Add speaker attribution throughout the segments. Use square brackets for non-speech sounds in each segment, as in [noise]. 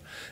Speaker 1: –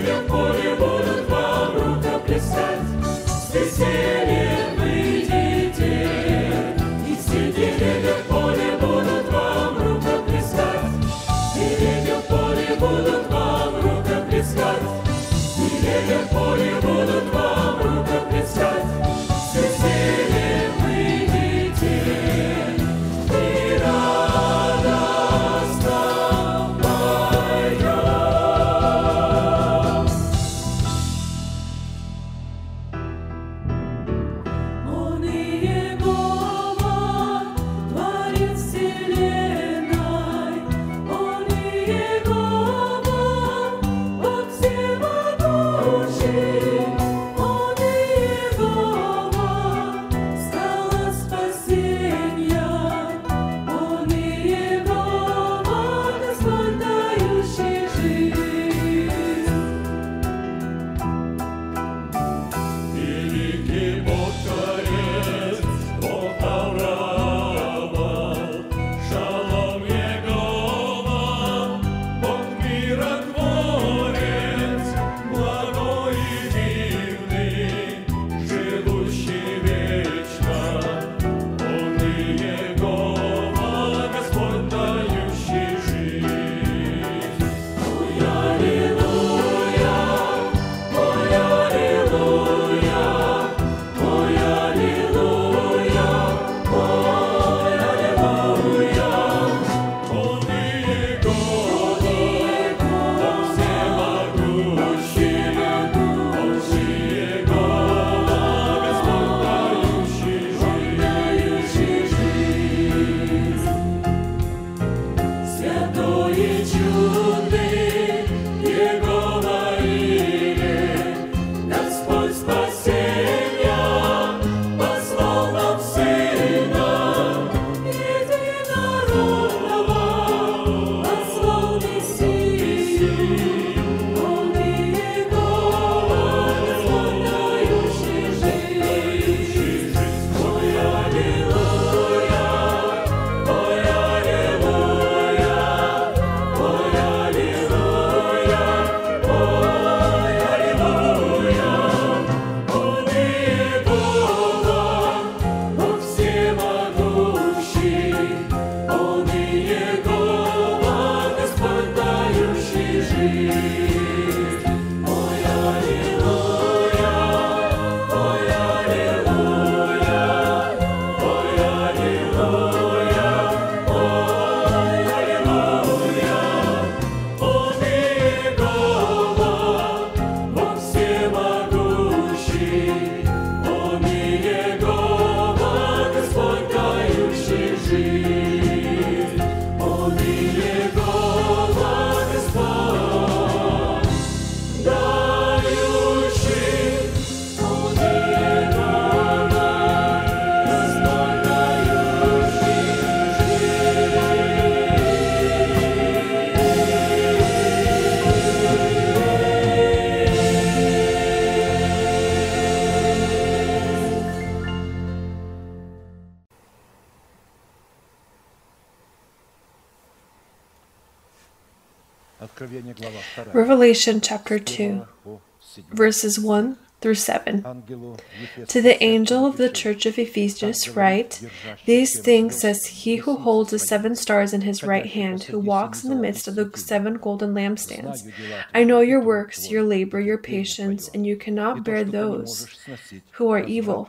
Speaker 1: meu povo.
Speaker 2: Revelation chapter 2, verses 1 through 7. To the angel of the church of Ephesus, write These things says he who holds the seven stars in his right hand, who walks in the midst of the seven golden lampstands. I know your works, your labor, your patience, and you cannot bear those who are evil.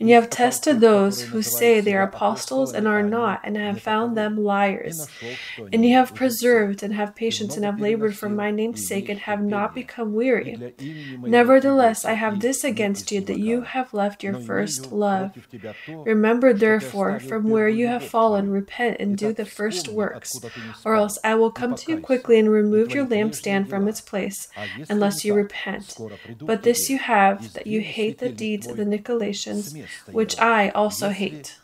Speaker 2: And you have tested those who say they are apostles and are not, and have found them liars. And you have preserved and have patience and have labored for my name's sake and have not become weary. Nevertheless, I have this against you that you have left your first love. Remember, therefore, from where you have fallen, repent and do the first works, or else I will come to you quickly and remove your lampstand from its place, unless you repent. But this you have, that you hate the deeds of the Nicolaitans which I also hate.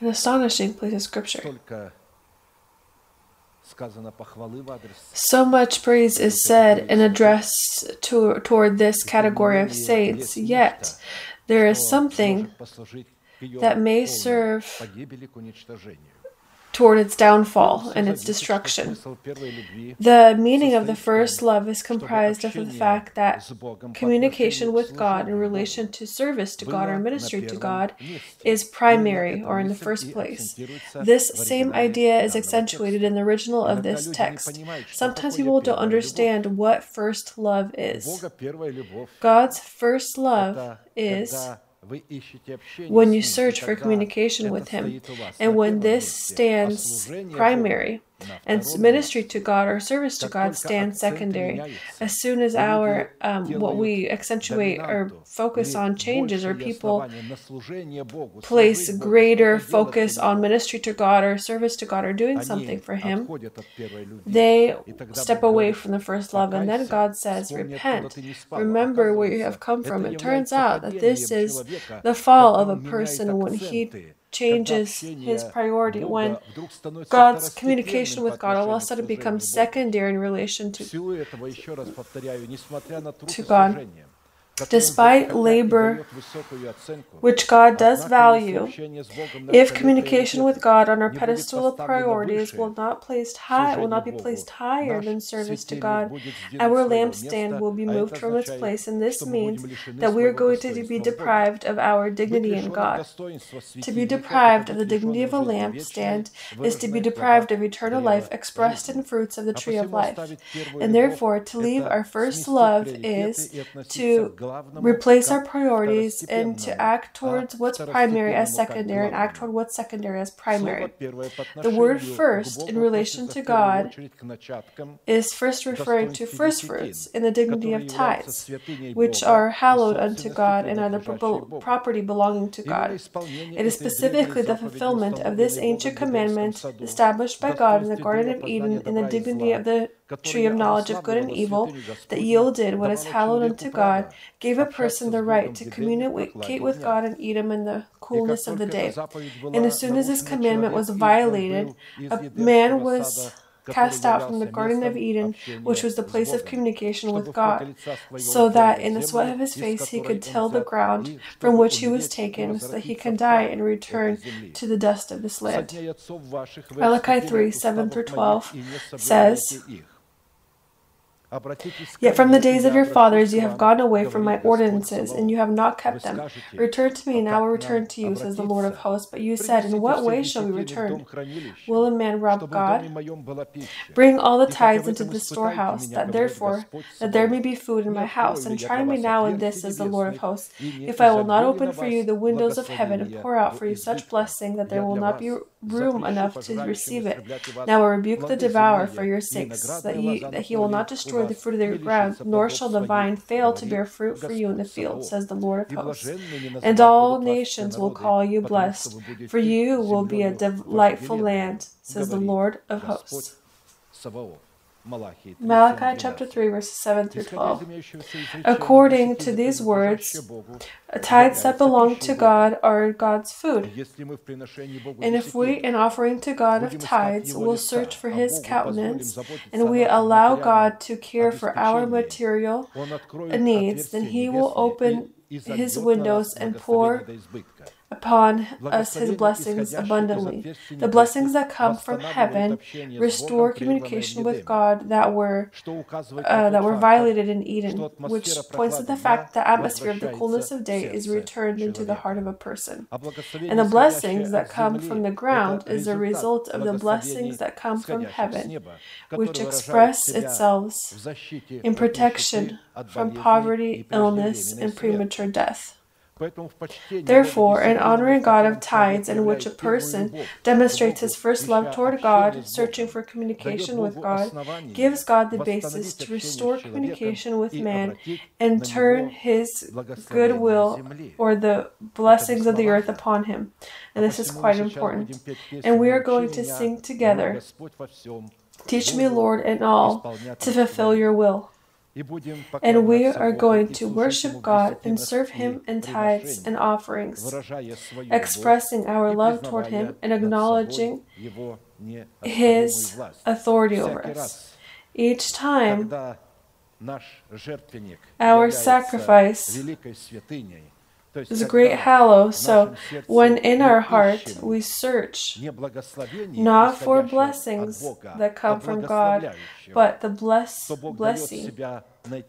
Speaker 2: An astonishing place of scripture. So much praise is said and addressed to, toward this category of saints, yet there is something that may serve toward its downfall and its destruction. The meaning of the first love is comprised of the fact that communication with God in relation to service to God or ministry to God is primary or in the first place. This same idea is accentuated in the original of this text. Sometimes people don't understand what first love is. God's first love is when you search for communication with Him and when this stands primary. And ministry to God or service to God stands secondary. As soon as our um, what we accentuate or focus on changes, or people place greater focus on ministry to God or service to God or doing something for Him, they step away from the first love. And then God says, Repent, remember where you have come from. It turns out that this is the fall of a person when he changes his priority, when God's communication with God all of a sudden becomes secondary in relation to, to God. Despite labor, which God does value, if communication with God on our pedestal of priorities will not placed high, will not be placed higher than service to God, our lampstand will be moved from its place, and this means that we are going to be deprived of our dignity in God. To be deprived of the dignity of a lampstand is to be deprived of eternal life expressed in fruits of the tree of life, and therefore to leave our first love is to replace our priorities and to act towards what's primary as secondary and act toward what's secondary as primary. The word first in relation to God is first referring to first fruits in the dignity of tithes, which are hallowed unto God and are the property belonging to God. It is specifically the fulfillment of this ancient commandment established by God in the Garden of Eden in the dignity of the tree of knowledge of good and evil, that yielded what is hallowed unto God, gave a person the right to communicate with God and Edom in the coolness of the day. And as soon as this commandment was violated, a man was cast out from the Garden of Eden, which was the place of communication with God, so that in the sweat of his face he could till the ground from which he was taken, so that he can die and return to the dust of this land. Malachi 3 7 through 12 says, Yet from the days of your fathers you have gone away from my ordinances, and you have not kept them. Return to me, and I will return to you, says the Lord of hosts. But you said, In what way shall we return? Will a man rob God? Bring all the tithes into the storehouse, that therefore that there may be food in my house, and try me now in this, says the Lord of hosts, if I will not open for you the windows of heaven and pour out for you such blessing that there will not be room enough to receive it. Now I rebuke the devourer for your sakes, that,
Speaker 1: he
Speaker 2: that he will not destroy for
Speaker 1: the
Speaker 2: fruit of
Speaker 1: their
Speaker 2: ground, nor shall the vine fail to bear fruit for you in the field, says the Lord of hosts. And all nations will call you blessed, for you will be a delightful land, says the Lord of hosts. Malachi chapter 3, verses 7 through 12. According to these words, tithes that belong to God are God's food. And if we, in offering to God of tithes, will search for His countenance and we allow God to care for our material needs, then He will open His windows and pour upon us his blessings abundantly. The blessings that come from heaven restore communication with God that were uh, that were violated in Eden, which points to the fact that the atmosphere of the coolness of day is returned into the heart of a person. And the blessings that come from the ground is a result of the blessings that come from heaven, which express itself in protection from poverty, illness, and premature death. Therefore, in honoring God of tithes, in which a person demonstrates his first love toward God, searching for communication with God, gives God the basis to restore communication with man and turn his goodwill or the blessings of the earth upon him. And this is quite important. And we are going to sing together Teach me, Lord, in all to fulfill your will. And we are going to worship God and serve Him in tithes and offerings, expressing our love toward Him and acknowledging His authority over us. Each time our sacrifice is a great hallow. So, when in our heart we search not for blessings that come from God, but the bless, blessing,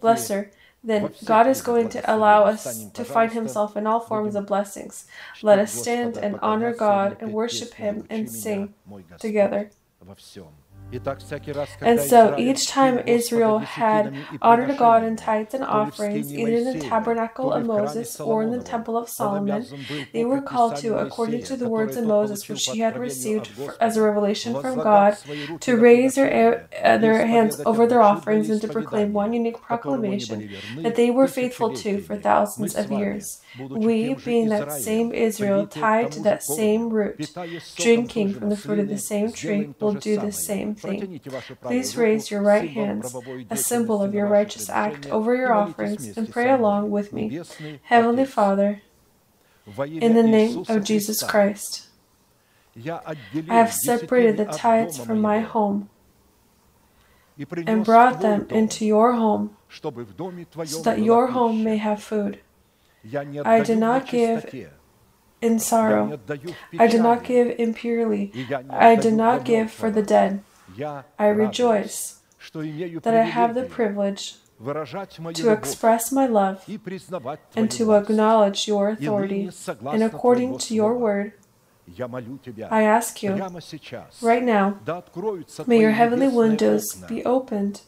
Speaker 2: blesser, then God is going to allow us to find Himself in all forms of blessings. Let us stand and honor God and worship Him and sing together. And so each time Israel had honored God in tithes and offerings, either in the tabernacle of Moses or in the temple of Solomon, they were called to, according to the words of Moses which he had received as a revelation from God, to raise their, uh, their hands over their offerings and to proclaim one unique proclamation that they were faithful to for thousands of years. We, being that same Israel, tied to that same root, drinking from the fruit of the same tree, will do the same Please raise your right hands, a symbol of your righteous act, over your offerings, and pray along with me. Heavenly Father, in the name of Jesus Christ, I have separated the tithes from my home and brought them into your home so that your home may have food. I do not give in sorrow. I do not give impurely. I do not give for the dead. I rejoice that I have the privilege to express my love and to acknowledge your authority. And according to your word, I ask you right now, may your heavenly windows be opened,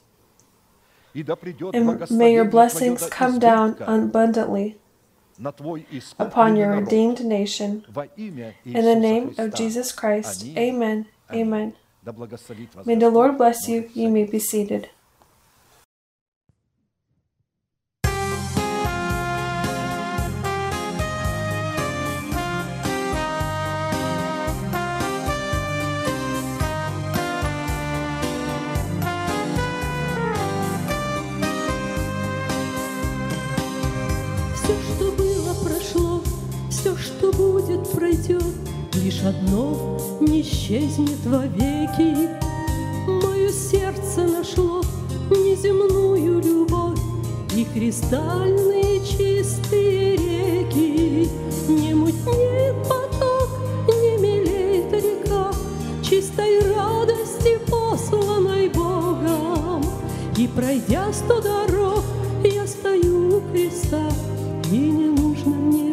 Speaker 2: and may your blessings come down abundantly upon your redeemed nation. In the name of Jesus Christ, amen. Amen. May the Lord bless you. You may be seated.
Speaker 3: Все, что было, прошло, все, что будет, пройдет. Лишь одно не исчезнет вовеки. Мое сердце нашло неземную любовь И кристальные чистые реки. Не мутнеет поток, не мелеет река Чистой радости, посланной Богом. И пройдя сто дорог, я стою у креста, И не нужно мне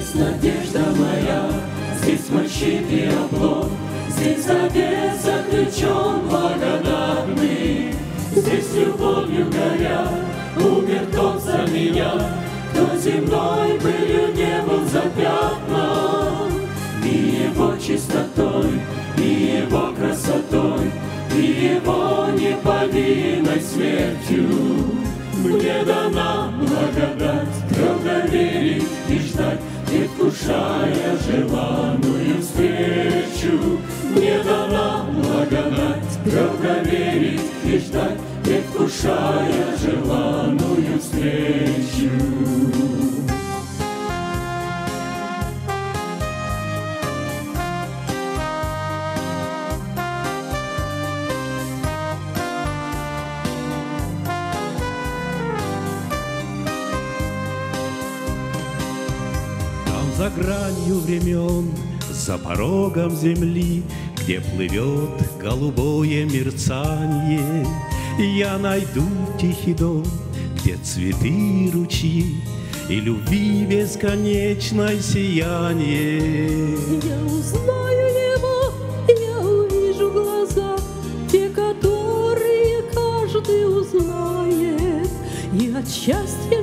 Speaker 4: Здесь надежда моя, здесь мой щит и оплот, Здесь завет заключен благодатный, Здесь любовью горя, умер тот за меня, Кто земной былью не был запятнан. И его чистотой, и его красотой, И его неповинной смертью. Мне дана благодать, твердо верить и ждать, предвкушая желанную встречу. Мне дана благодать, твердо верить и ждать, предвкушая желанную встречу.
Speaker 5: За гранью времен, за порогом земли, где плывет голубое мерцанье, Я найду тихий дом, где цветы и ручьи, И любви бесконечное сияние.
Speaker 3: Я узнаю его, я увижу глаза, те, которые каждый узнает, И от счастья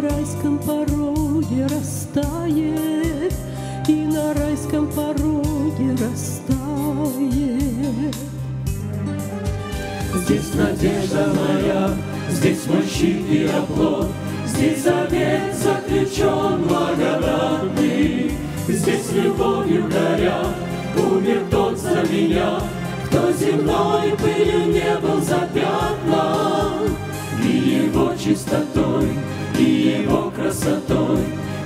Speaker 3: на райском пороге растает, И на райском пороге растает.
Speaker 4: Здесь надежда моя, здесь мой щит и оплот, Здесь завет заключен благодатный, Здесь любовью горя умер тот за меня, Кто земной пылью не был запятнан, И его чистотой, и его красотой,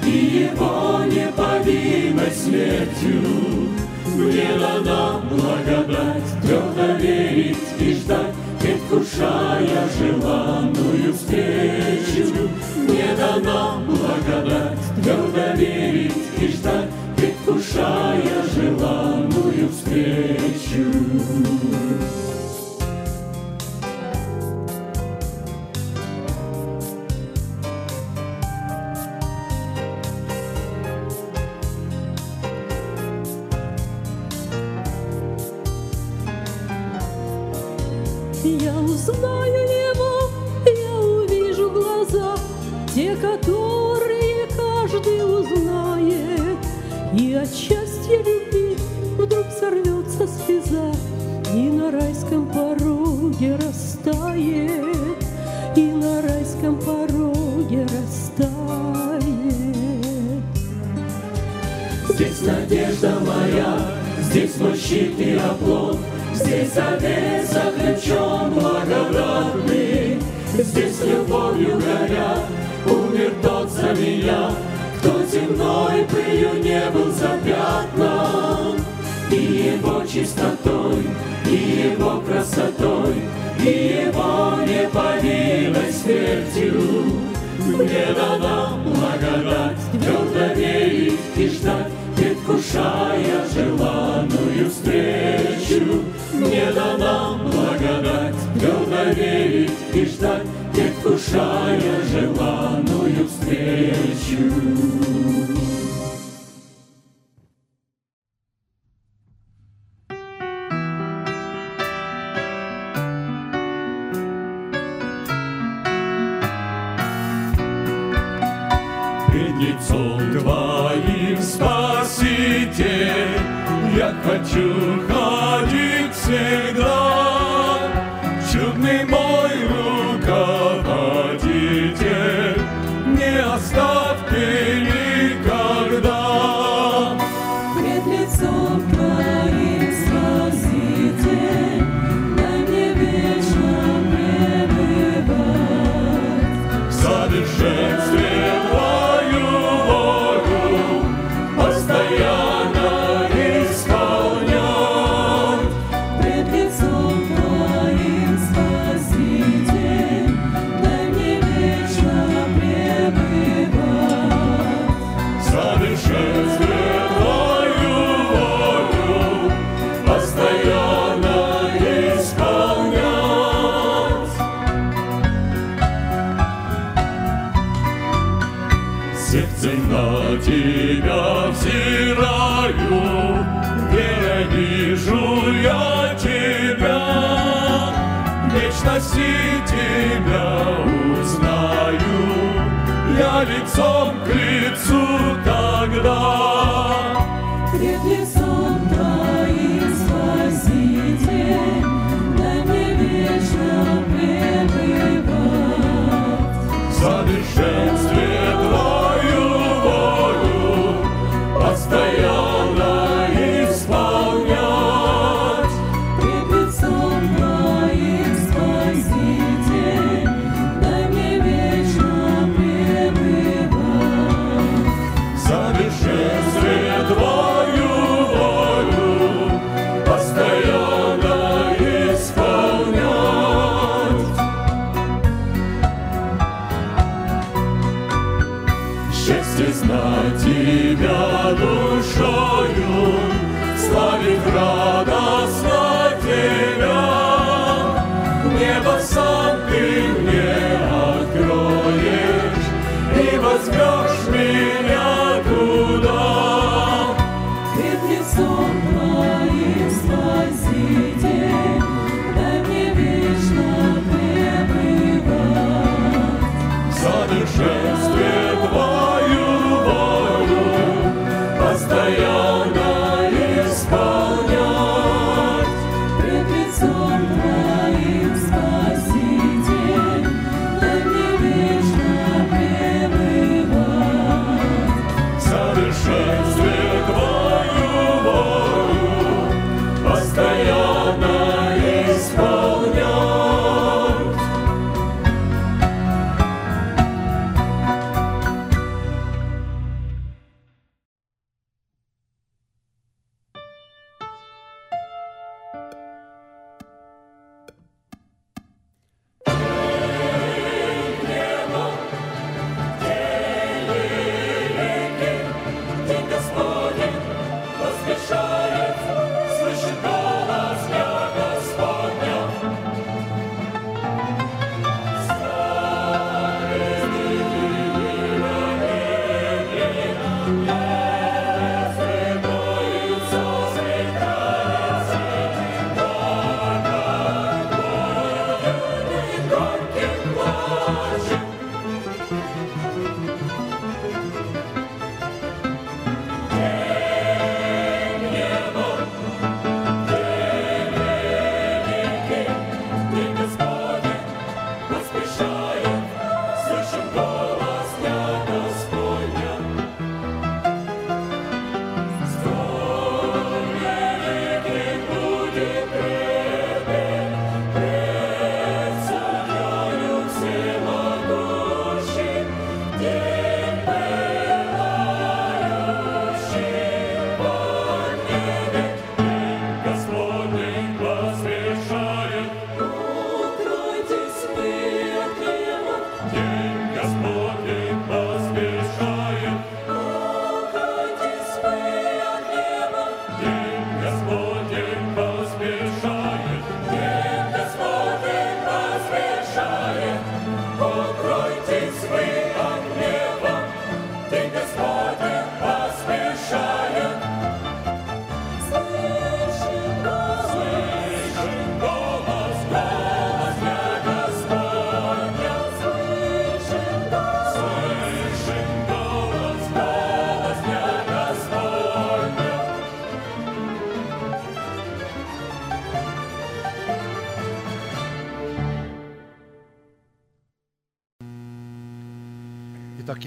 Speaker 4: И его неповинной смертью мне дана благодать твердо верить и ждать, предвкушая желанную встречу. Мне дана благодать твердо верить и ждать, предвкушая желанную встречу.
Speaker 3: Я узнаю его, я увижу глаза, те, которые каждый узнает. И от счастья любви вдруг сорвется слеза, И на райском пороге растает, И на райском пороге растает.
Speaker 4: Здесь надежда моя, здесь мой щит и оплот, Здесь завет заключен благодатный, Здесь любовью горя умер тот за меня, Кто земной пылью не был запятнан, И его чистотой, и его красотой, И его неповинной смертью. Мне дана благодать твердо верить и ждать, предвкушая желанную встречу. Мне дана благодать твердо верить и ждать, предвкушая желанную встречу.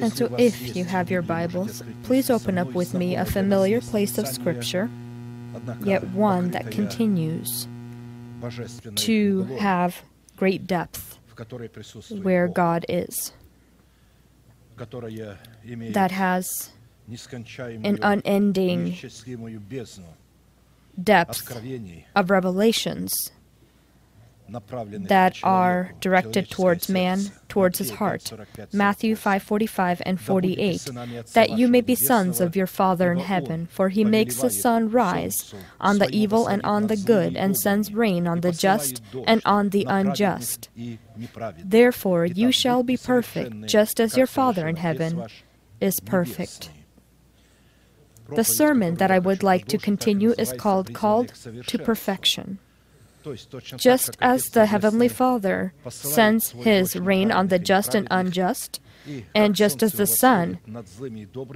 Speaker 6: And so, if you have your Bibles, please open up with me a familiar place of Scripture, yet one that continues to have great depth where God is, that has an unending depth of revelations that are directed towards man, towards his heart. Matthew 5:45 and 48 that you may be sons of your Father in heaven, for he makes the sun rise on the evil and on the good and sends rain on the just and on the unjust. Therefore you shall be perfect, just as your Father in heaven is perfect. The sermon that I would like to continue is called Called to Perfection. Just as the Heavenly Father sends His rain on the just and unjust, and just as the sun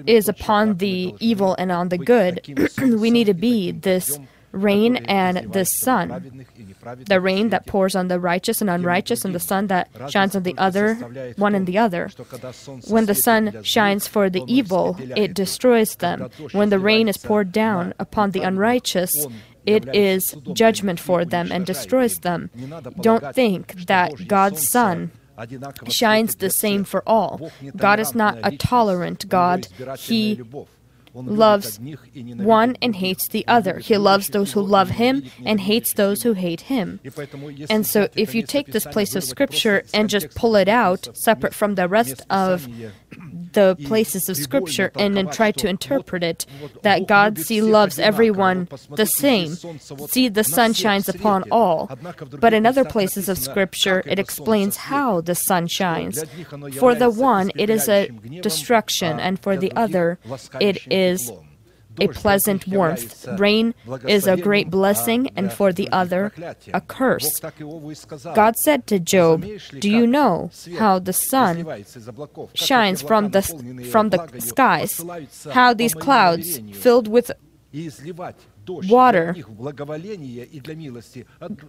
Speaker 6: is upon the evil and on the good, [clears throat] we need to be this rain and this sun. The rain that pours on the righteous and unrighteous, and the sun that shines on the other, one and the other. When the sun shines for the evil, it destroys them. When the rain is poured down upon the unrighteous, it is judgment for them and destroys them. Don't think that God's sun shines the same for all. God is not a tolerant God. He loves one and hates the other. He loves those who love him and hates those who hate him. And so, if you take this place of Scripture and just pull it out separate from the rest of the places of Scripture and then try to interpret it, that God see loves everyone the same. See, the sun shines upon all. But in other places of Scripture, it explains how the sun shines. For the one, it is a destruction, and for the other, it is a pleasant warmth. Rain is a great blessing, and for the other, a curse. God said to Job, Do you know how the sun shines from the, from the skies? How these clouds, filled with water,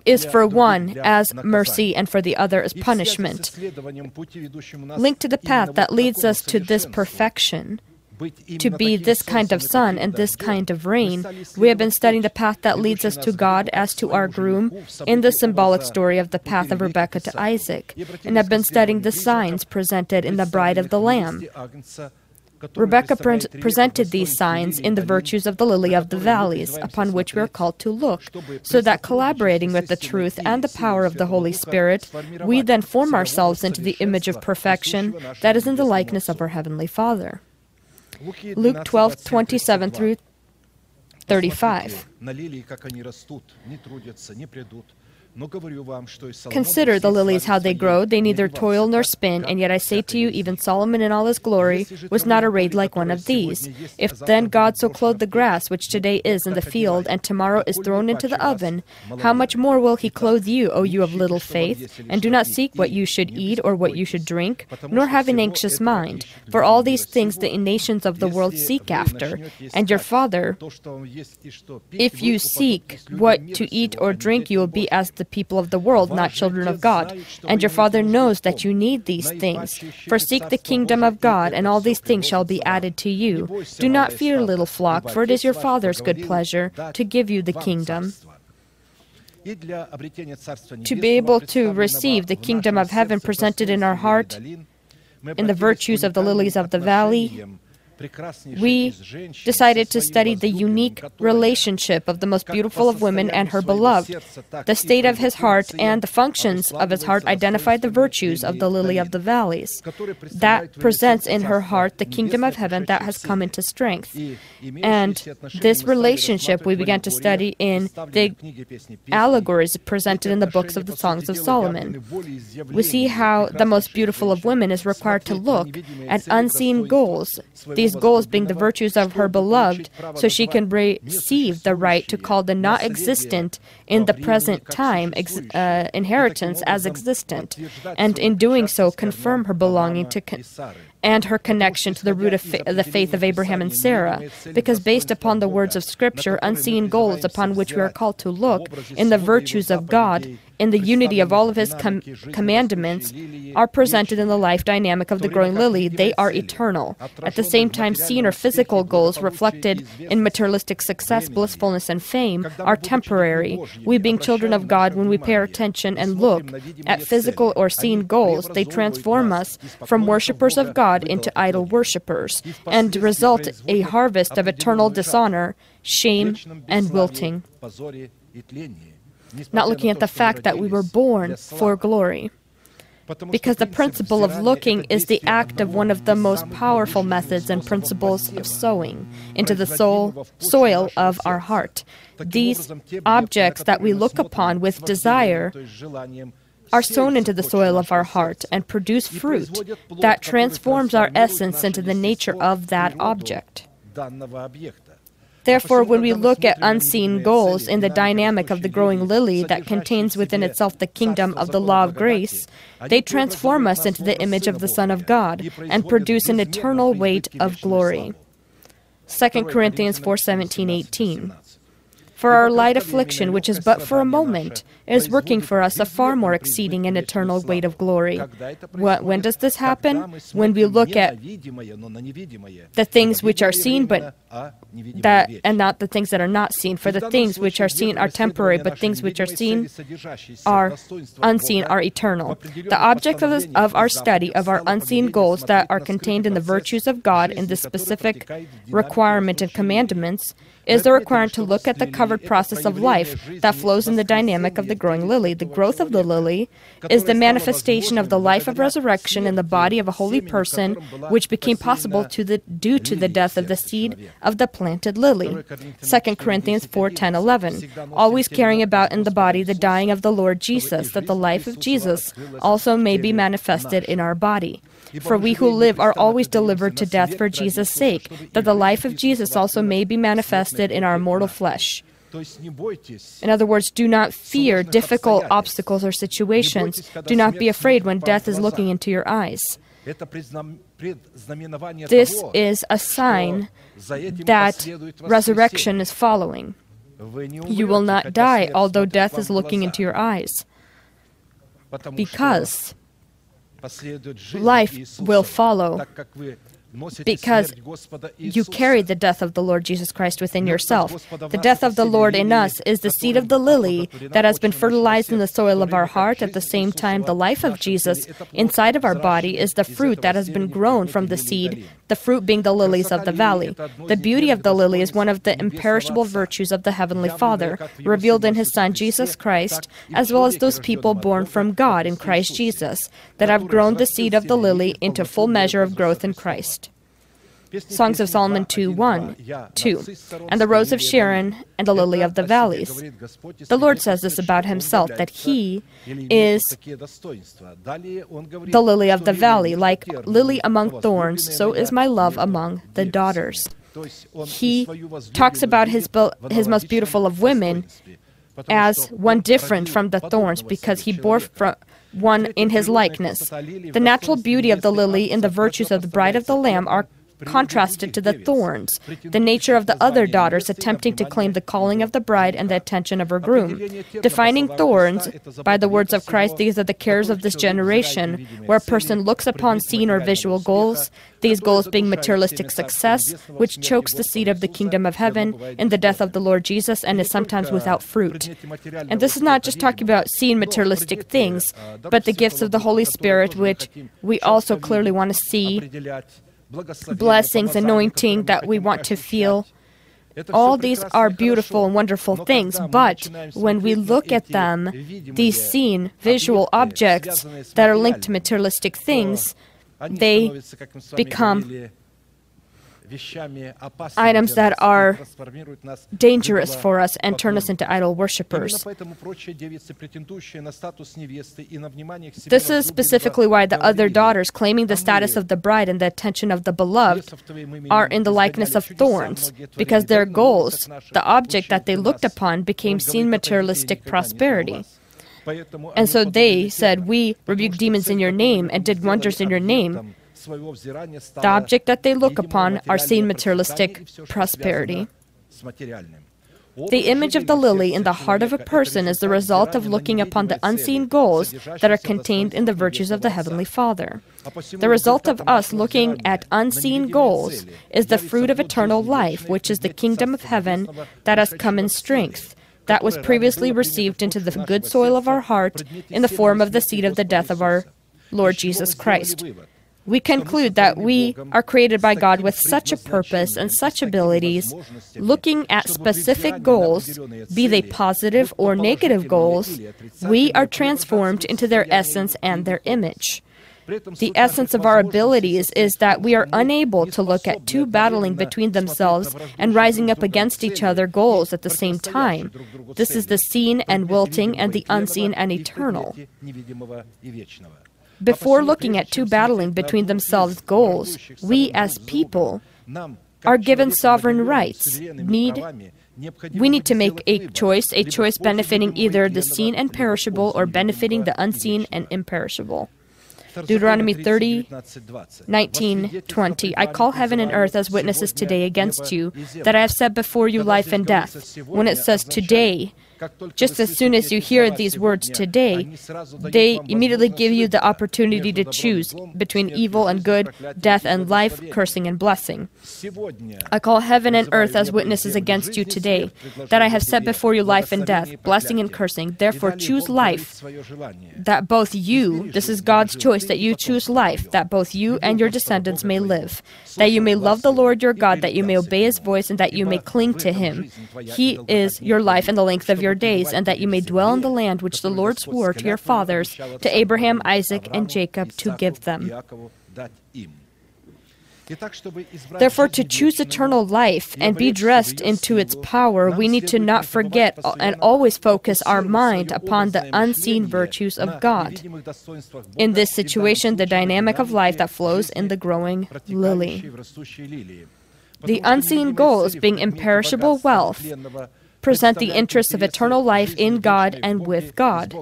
Speaker 6: is for one as mercy and for the other as punishment. Linked to the path that leads us to this perfection to be this kind of sun and this kind of rain, we have been studying the path that leads us to God as to our groom in the symbolic story of the path of Rebecca to Isaac, and have been studying the signs presented in the bride of the Lamb. Rebecca pre- presented these signs in the virtues of the lily of the valleys, upon which we are called to look, so that collaborating with the truth and the power of the Holy Spirit, we then form ourselves into the image of perfection that is in the likeness of our Heavenly Father. Luke 12, 27 through 35. Consider the lilies how they grow, they neither toil nor spin, and yet I say to you, even Solomon in all his glory was not arrayed like one of these. If then God so clothed the grass, which today is in the field, and tomorrow is thrown into the oven, how much more will he clothe you, O you of little faith? And do not seek what you should eat or what you should drink, nor have an anxious mind. For all these things the nations of the world seek after, and your Father, if you seek what to eat or drink, you will be as the people of the world, not children of God. And your Father knows that you need these things. For seek the kingdom of God, and all these things shall be added to you. Do not fear, little flock, for it is your Father's good pleasure to give you the kingdom. To be able to receive the kingdom of heaven presented in our heart, in the virtues of the lilies of the valley, we decided to study the unique relationship of the most beautiful of women and her beloved. The state of his heart and the functions of his heart identified the virtues of the lily of the valleys. That presents in her heart the kingdom of heaven that has come into strength. And this relationship we began to study in the allegories presented in the books of the Songs of Solomon. We see how the most beautiful of women is required to look at unseen goals. These goals being the virtues of her beloved, so she can receive the right to call the not existent in the present time ex- uh, inheritance as existent, and in doing so confirm her belonging to con- and her connection to the root of fa- the faith of Abraham and Sarah, because based upon the words of Scripture, unseen goals upon which we are called to look in the virtues of God, in the unity of all of His com- commandments, are presented in the life dynamic of the growing lily. They are eternal. At the same time, seen or physical goals reflected in materialistic success, blissfulness, and fame are temporary. We, being children of God, when we pay our attention and look at physical or seen goals, they transform us from worshippers of God into idol worshippers and result a harvest of eternal dishonor, shame, and wilting. Not looking at the fact that we were born for glory. Because the principle of looking is the act of one of the most powerful methods and principles of sowing into the soul, soil of our heart. These objects that we look upon with desire are sown into the soil of our heart and produce fruit that transforms our essence into the nature of that object. Therefore, when we look at unseen goals in the dynamic of the growing lily that contains within itself the kingdom of the law of grace, they transform us into the image of the Son of God and produce an eternal weight of glory. 2 Corinthians 4 17, 18. For our light affliction, which is but for a moment, is working for us a far more exceeding and eternal weight of glory. When does this happen? When we look at the things which are seen, but that and not the things that are not seen. For the things which are seen are temporary, but things which are seen are unseen are eternal. The object of, this, of our study of our unseen goals that are contained in the virtues of God in the specific requirement and commandments is the requirement to look at the covered process of life that flows in the dynamic of the growing lily. The growth of the lily is the manifestation of the life of resurrection in the body of a holy person, which became possible to the, due to the death of the seed of the planted lily. 2 Corinthians 4 10 11. Always carrying about in the body the dying of the Lord Jesus, that the life of Jesus also may be manifested in our body. For we who live are always delivered to death for Jesus' sake, that the life of Jesus also may be manifested in our mortal flesh. In other words, do not fear difficult obstacles or situations. Do not be afraid when death is looking into your eyes. This is a sign that resurrection is following. You will not die, although death is looking into your eyes, because life will follow because you carry the death of the Lord Jesus Christ within yourself. The death of the Lord in us is the seed of the lily that has been fertilized in the soil of our heart. At the same time, the life of Jesus inside of our body is the fruit that has been grown from the seed, the fruit being the lilies of the valley. The beauty of the lily is one of the imperishable virtues of the Heavenly Father, revealed in His Son Jesus Christ, as well as those people born from God in Christ Jesus, that have grown the seed of the lily into full measure of growth in Christ. Songs of Solomon 2 1, 2, and the rose of Sharon and the lily of the valleys. The Lord says this about himself that he is the lily of the valley, like lily among thorns, so is my love among the daughters. He talks about his, his most beautiful of women as one different from the thorns because he bore from one in his likeness. The natural beauty of the lily and the virtues of the bride of the Lamb are contrasted to the thorns, the nature of the other daughters attempting to claim the calling of the bride and the attention of her groom. Defining thorns by the words of Christ, these are the cares of this generation, where a person looks upon seen or visual goals, these goals being materialistic success, which chokes the seed of the kingdom of heaven in the death of the Lord Jesus and is sometimes without fruit. And this is not just talking about seeing materialistic things, but the gifts of the Holy Spirit, which we also clearly want to see blessings, anointing that we want to feel. All these are beautiful and wonderful things, but when we look at them, these seen, visual objects that are linked to materialistic things, they become items that are dangerous for us and turn us into idol worshippers. This is specifically why the other daughters, claiming the status of the bride and the attention of the beloved, are in the likeness of thorns, because their goals, the object that they looked upon, became seen materialistic prosperity. And so they said, We rebuked demons in your name and did wonders in your name. The object that they look upon are seen materialistic prosperity. The image of the lily in the heart of a person is the result of looking upon the unseen goals that are contained in the virtues of the Heavenly Father. The result of us looking at unseen goals is the fruit of eternal life, which is the kingdom of heaven that has come in strength, that was previously received into the good soil of our heart in the form of the seed of the death of our Lord Jesus Christ. We conclude that we are created by God with such a purpose and such abilities, looking at specific goals, be they positive or negative goals, we are transformed into their essence and their image. The essence of our abilities is that we are unable to look at two battling between themselves and rising up against each other goals at the same time. This is the seen and wilting and the unseen and eternal. Before looking at two battling between themselves goals, we as people are given sovereign rights. Need we need to make a choice, a choice benefiting either the seen and perishable or benefiting the unseen and imperishable. Deuteronomy 30, 19, 20. I call heaven and earth as witnesses today against you, that I have set before you life and death. When it says today, just as soon as you hear these words today, they immediately give you the opportunity to choose between evil and good, death and life, cursing and blessing. I call heaven and earth as witnesses against you today, that I have set before you life and death, blessing and cursing. Therefore, choose life, that both you, this is God's choice, that you choose life, that both you and your descendants may live, that you may love the Lord your God, that you may obey his voice, and that you may cling to him. He is your life and the length of your days, and that you may dwell in the land which the Lord swore to your fathers, to Abraham, Isaac, and Jacob, to give them. Therefore, to choose eternal life and be dressed into its power, we need to not forget and always focus our mind upon the unseen virtues of God. In this situation, the dynamic of life that flows in the growing lily. The unseen goals, being imperishable wealth, present the interests of eternal life in God and with God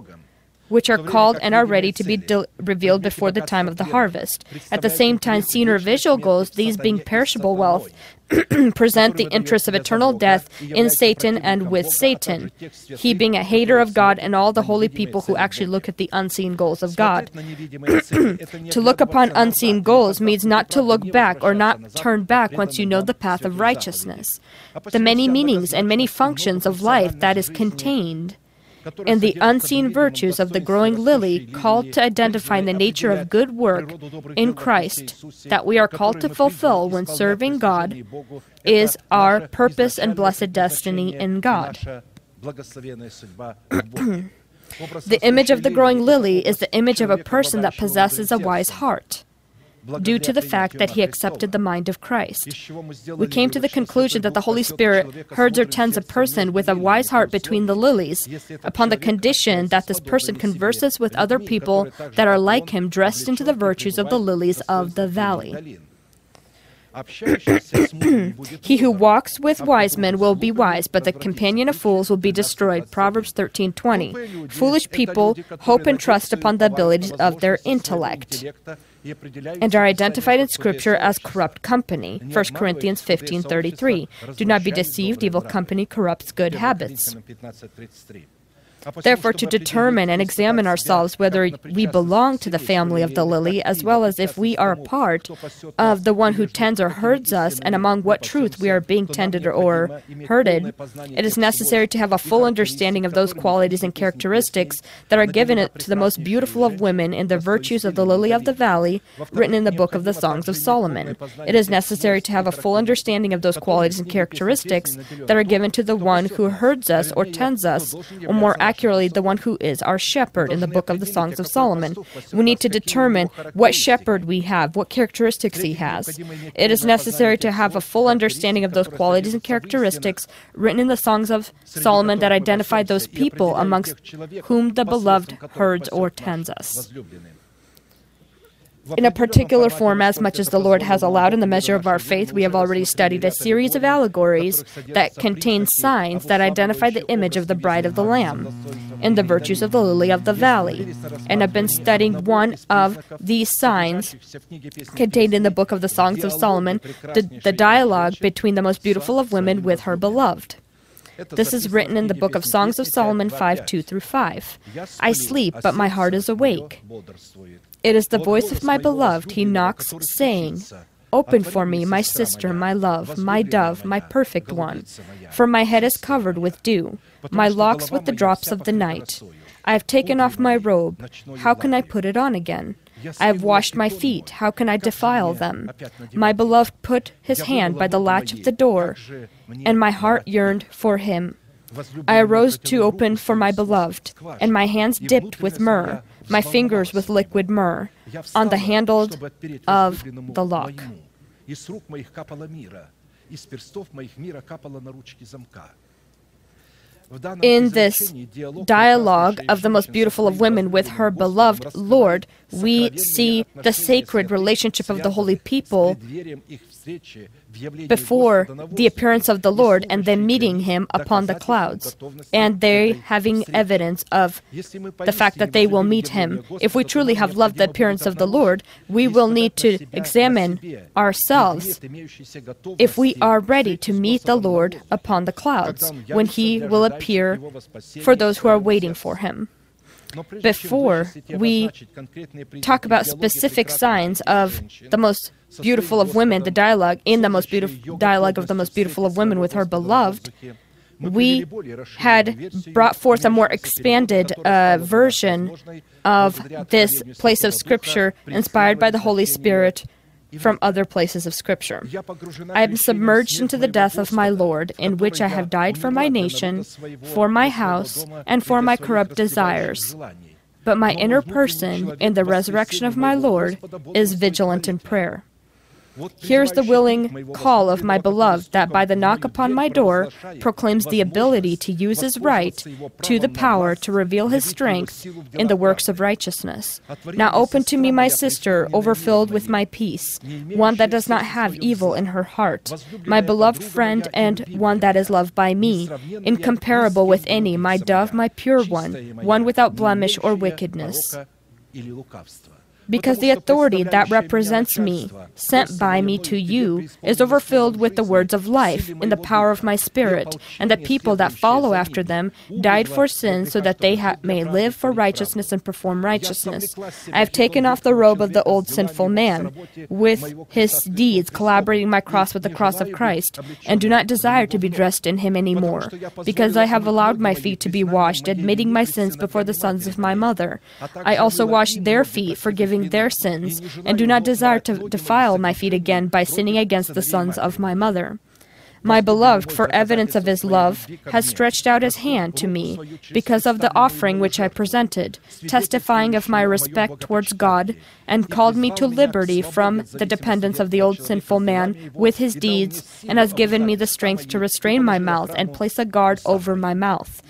Speaker 6: which are called and are ready to be de- revealed before the time of the harvest. At the same time, seen or visual goals, these being perishable wealth, present the interests of eternal death in Satan and with Satan, he being a hater of God and all the holy people who actually look at the unseen goals of God. to look upon unseen goals means not to look back or not turn back once you know the path of righteousness. The many meanings and many functions of life that is contained in the unseen virtues of the growing lily, called to identify the nature of good work in Christ that we are called to fulfill when serving God, is our purpose and blessed destiny in God. [clears throat] the image of the growing lily is the image of a person that possesses a wise heart due to the fact that he accepted the mind of Christ. We came to the conclusion that the Holy Spirit herds or tends a person with a wise heart between the lilies, upon the condition that this person converses with other people that are like him, dressed into the virtues of the lilies of the valley. [clears throat] he who walks with wise men will be wise, but the companion of fools will be destroyed. Proverbs 13:20. Foolish people hope and trust upon the abilities of their intellect and are identified in scripture as corrupt company. 1 corinthians 15.33 do not be deceived. evil company corrupts good habits Therefore, to determine and examine ourselves whether we belong to the family of the lily, as well as if we are a part of the one who tends or herds us, and among what truth we are being tended or herded, it is necessary to have a full understanding of those qualities and characteristics that are given to the most beautiful of women in the virtues of the lily of the valley, written in the book of the Songs of Solomon. It is necessary to have a full understanding of those qualities and characteristics that are given to the one who herds us or tends us, or more accurately, the one who is our shepherd in the book of the Songs of Solomon. We need to determine what shepherd we have, what characteristics he has. It is necessary to have a full understanding of those qualities and characteristics written in the Songs of Solomon that identify those people amongst whom the beloved herds or tends us in a particular form as much as the Lord has allowed in the measure of our faith. We have already studied a series of allegories that contain signs that identify the image of the bride of the Lamb. and the virtues of the lily of the valley. And I've been studying one of these signs contained in the book of the Songs of Solomon, the, the dialogue between the most beautiful of women with her beloved. This is written in the book of Songs of Solomon 5 2 through 5. I sleep, but my heart is awake. It is the voice of my beloved. He knocks, saying, Open for me, my sister, my love, my dove, my perfect one. For my head is covered with dew, my locks with the drops of the night. I have taken off my robe. How can I put it on again? I have washed my feet. How can I defile them? My beloved put his hand by the latch of the door, and my heart yearned for him. I arose to open for my beloved, and my hands dipped with myrrh, my fingers with liquid myrrh on the handle of the lock. In this dialogue of the most beautiful of women with her beloved Lord, we see the sacred relationship of the holy people before the appearance of the Lord and then meeting him upon the clouds, and they having evidence of the fact that they will meet him. If we truly have loved the appearance of the Lord, we will need to examine ourselves if we are ready to meet the Lord upon the clouds when he will appear for those who are waiting for him before we talk about specific signs of the most beautiful of women, the dialogue in the most beautiful dialogue of the most beautiful of women with her beloved, we had brought forth a more expanded uh, version of this place of Scripture inspired by the Holy Spirit from other places of Scripture. I am submerged into the death of my Lord, in which I have died for my nation, for my house, and for my corrupt desires. But my inner person, in the resurrection of my Lord, is vigilant in prayer. Here's the willing call of my beloved that by the knock upon my door proclaims the ability to use his right to the power to reveal his strength in the works of righteousness. Now open to me, my sister, overfilled with my peace, one that does not have evil in her heart, my beloved friend, and one that is loved by me, incomparable with any, my dove, my pure one, one without blemish or wickedness because the authority that represents me, sent by me to you, is overfilled with the words of life in the power of my Spirit, and the people that follow after them died for sin so that they ha- may live for righteousness and perform righteousness. I have taken off the robe of the old sinful man, with his deeds collaborating my cross with the cross of Christ, and do not desire to be dressed in him any more, because I have allowed my feet to be washed, admitting my sins before the sons of my mother. I also washed their feet, forgiving their sins, and do not desire to defile my feet again by sinning against the sons of my mother. My beloved, for evidence of his love, has stretched out his hand to me because of the offering which I presented, testifying of my respect towards God, and called me to liberty from the dependence of the old sinful man with his deeds, and has given me the strength to restrain my mouth and place a guard over my mouth.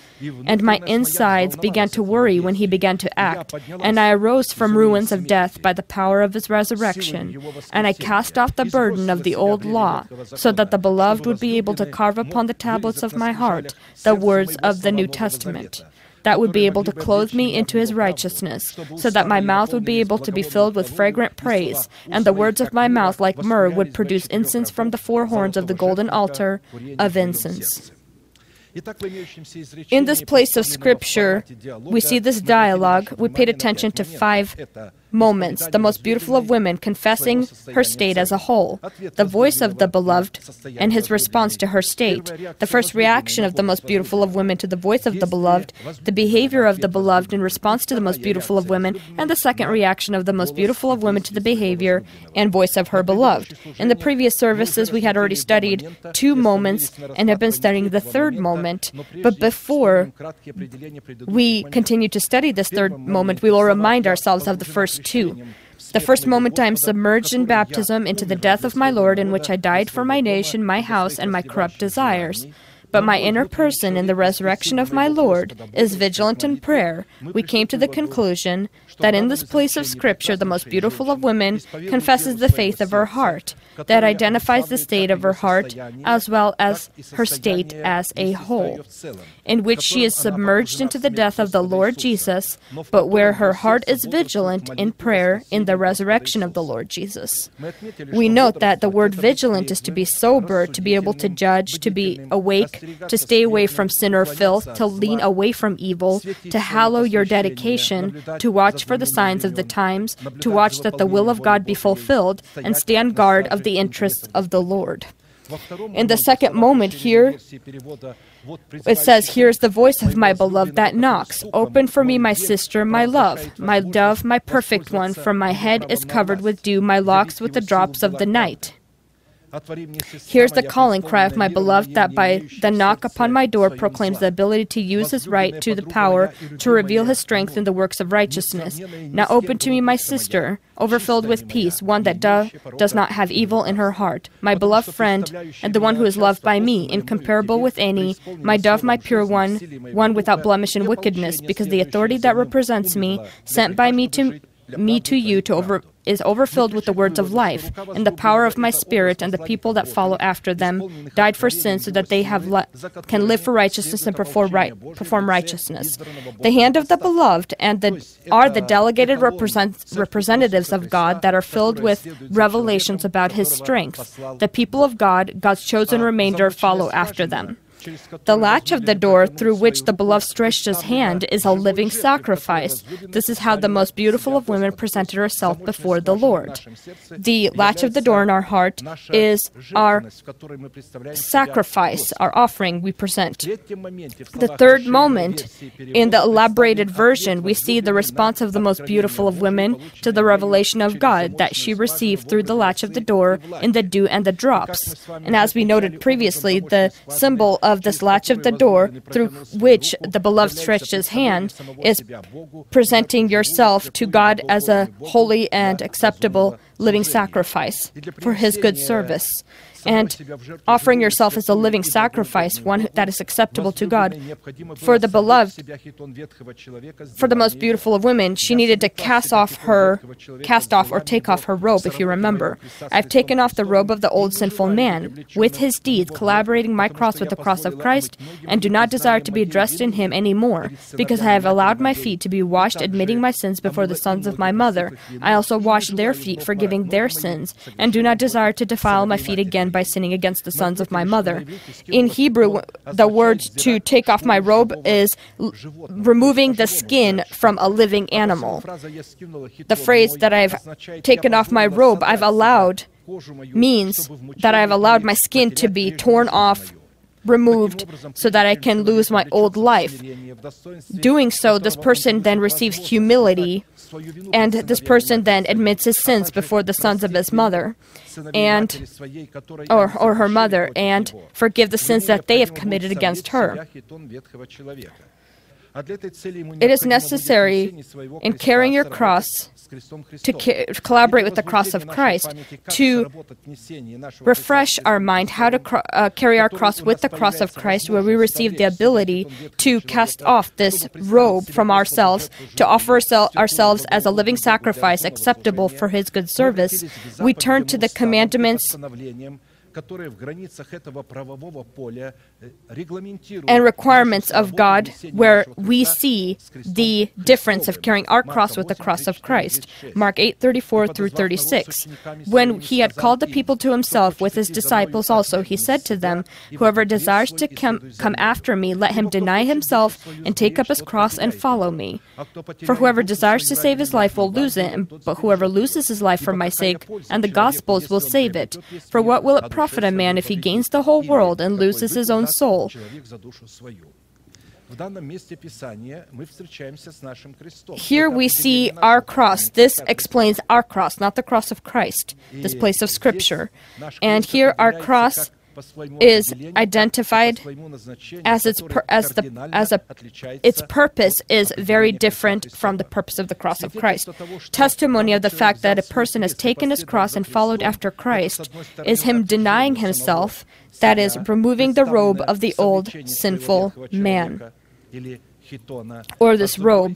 Speaker 6: And my insides began to worry when he began to act, and I arose from ruins of death by the power of his resurrection, and I cast off the burden of the old law, so that the beloved would be able to carve upon the tablets of my heart the words of the New Testament. That would be able to clothe me into his righteousness, so that my mouth would be able to be filled with fragrant praise, and the words of my mouth, like myrrh, would produce incense from the four horns of the golden altar of incense. In this place of Scripture, we see this dialogue. We paid attention to five moments, the most beautiful of women confessing her state as a whole, the voice of the beloved and his response to her state, the first reaction of the most beautiful of women to the voice of the beloved, the behavior of the beloved in response to the most beautiful of women, and the second reaction of the most beautiful of women to the behavior and voice of her beloved. In the previous services, we had already studied two moments and have been studying the third moment, but before we continue to study this third moment, we will remind ourselves of the first two. The first moment I am submerged in baptism into the death of my Lord, in which I died for my nation, my house, and my corrupt desires. but my inner person in the resurrection of my Lord is vigilant in prayer, we came to the conclusion that in this place of Scripture, the most beautiful of women confesses the faith of her heart, that identifies the state of her heart as well as her state as a whole, in which she is submerged into the death of the Lord Jesus, but where her heart is vigilant in prayer in the resurrection of the Lord Jesus. We note that the word vigilant is to be sober, to be able to judge, to be awake, to stay away from sin or filth, to lean away from evil, to hallow your dedication, to watch for the signs of the times, to watch that the will of God be fulfilled, and stand guard of the interests of the Lord. In the second moment here, it says, Here's the voice of my beloved that knocks. Open for me, my sister, my love, my dove, my perfect one, for my head is covered with dew, my locks with the drops of the night. Here's the calling cry of my beloved that by the knock upon my door proclaims the ability to use his right to the power to reveal his strength in the works of righteousness. Now open to me, my sister, overfilled with peace, one that do, does not have evil in her heart, my beloved friend, and the one who is loved by me, incomparable with any, my dove, my pure one, one without blemish and wickedness, because the authority that represents me, sent by me to me to you to over is overfilled with the words of life, and the power of my spirit and the people that follow after them died for sin so that they have le- can live for righteousness and perform, right, perform righteousness. The hand of the beloved and the are the delegated represent, representatives of God that are filled with revelations about his strength. The people of God, God's chosen remainder, follow after them. The latch of the door through which the beloved stretched his hand is a living sacrifice. This is how the most beautiful of women presented herself before the Lord. The latch of the door in our heart is our sacrifice, our offering we present. The third moment, in the elaborated version, we see the response of the most beautiful of women to the revelation of God that she received through the latch of the door in the dew and the drops. And as we noted previously, the symbol of this latch of the door through which the beloved stretched his hand is presenting yourself to God as a holy and acceptable living sacrifice for his good service. And offering yourself as a living sacrifice, one that is acceptable to God. For the beloved, for the most beautiful of women, she needed to cast off her, cast off or take off her robe, if you remember. I've taken off the robe of the old sinful man, with his deeds, collaborating my cross with the cross of Christ, and do not desire to be dressed in him any more, because I have allowed my feet to be washed, admitting my sins before the sons of my mother. I also wash their feet, forgiving their sins, and do not desire to defile my feet again by sinning against the sons of my mother. In Hebrew, the word to take off my robe is l- removing the skin from a living animal. The phrase that I've taken off my robe, I've allowed, means that I've allowed my skin to be torn off, removed, so that I can lose my old life. Doing so, this person then receives humility, and this person then admits his sins before the sons of his mother and or, or her mother and forgive the sins that they have committed against her. It is necessary in carrying your cross to ca- collaborate with the cross of Christ to refresh our mind how to cro- uh, carry our cross with the cross of Christ, where we receive the ability to cast off this robe from ourselves, to offer oursel- ourselves as a living sacrifice acceptable for His good service. We turn to the commandments and requirements of God, where we see the difference of carrying our cross with the cross of Christ. Mark 8 34 through 36. When he had called the people to himself with his disciples also, he said to them, Whoever desires to come, come after me, let him deny himself and take up his cross and follow me. For whoever desires to save his life will lose it, but whoever loses his life for my sake and the gospel's will save it. For what will it profit a man if he gains the whole world and loses his own soul? Here we see our cross. This explains our cross, not the cross of Christ, this place of Scripture. And here our cross is identified as its pur- as the as a its purpose is very different from the purpose of the cross of Christ. Testimony of the fact that a person has taken his cross and followed after Christ is him denying himself, that is, removing the robe of the old sinful man. Or this robe.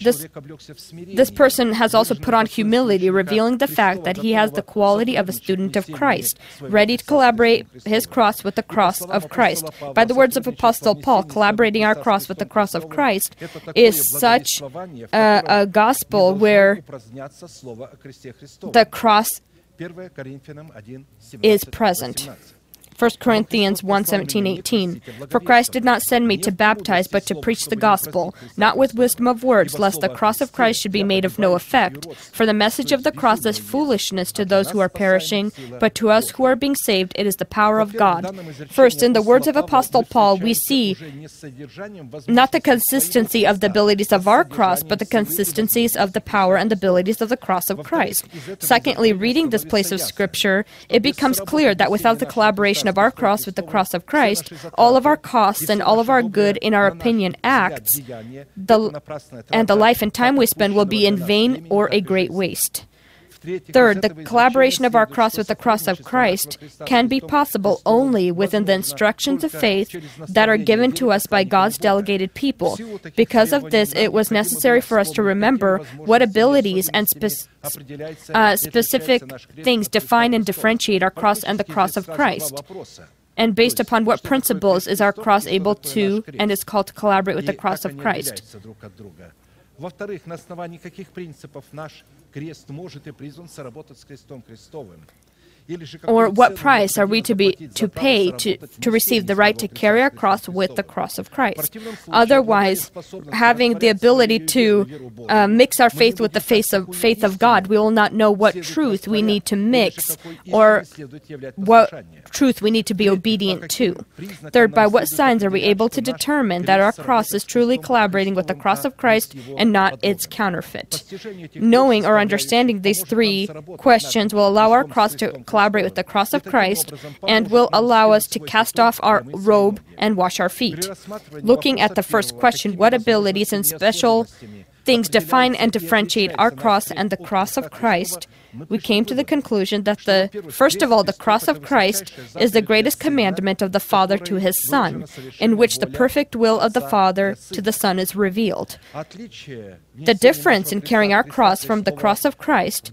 Speaker 6: This, this person has also put on humility, revealing the fact that he has the quality of a student of Christ, ready to collaborate his cross with the cross of Christ. By the words of Apostle Paul, collaborating our cross with the cross of Christ is such a, a gospel where the cross is present. 1 Corinthians 1 17, 18. For Christ did not send me to baptize, but to preach the gospel, not with wisdom of words, lest the cross of Christ should be made of no effect. For the message of the cross is foolishness to those who are perishing, but to us who are being saved, it is the power of God. First, in the words of Apostle Paul, we see not the consistency of the abilities of our cross, but the consistencies of the power and the abilities of the cross of Christ. Secondly, reading this place of Scripture, it becomes clear that without the collaboration of our cross with the cross of Christ, all of our costs and all of our good, in our opinion, acts, the, and the life and time we spend will be in vain or a great waste. Third, the collaboration of our cross with the cross of Christ can be possible only within the instructions of faith that are given to us by God's delegated people. Because of this, it was necessary for us to remember what abilities and spe- uh, specific things define and differentiate our cross and the cross of Christ. And based upon what principles is our cross able to and is called to collaborate with the cross of Christ?
Speaker 1: Во-вторых, на основании каких принципов наш крест может и призван соработать с крестом Христовым?
Speaker 6: Or what price are we to be to pay to, to receive the right to carry our cross with the cross of Christ? Otherwise, having the ability to uh, mix our faith with the faith of faith of God, we will not know what truth we need to mix or what truth we need to be obedient to. Third, by what signs are we able to determine that our cross is truly collaborating with the cross of Christ and not its counterfeit? Knowing or understanding these three questions will allow our cross to collaborate with the cross of Christ and will allow us to cast off our robe and wash our feet. Looking at the first question, what abilities and special things define and differentiate our cross and the cross of Christ, we came to the conclusion that the first of all the cross of Christ is the greatest commandment of the Father to his Son, in which the perfect will of the Father to the Son is revealed. The difference in carrying our cross from the cross of Christ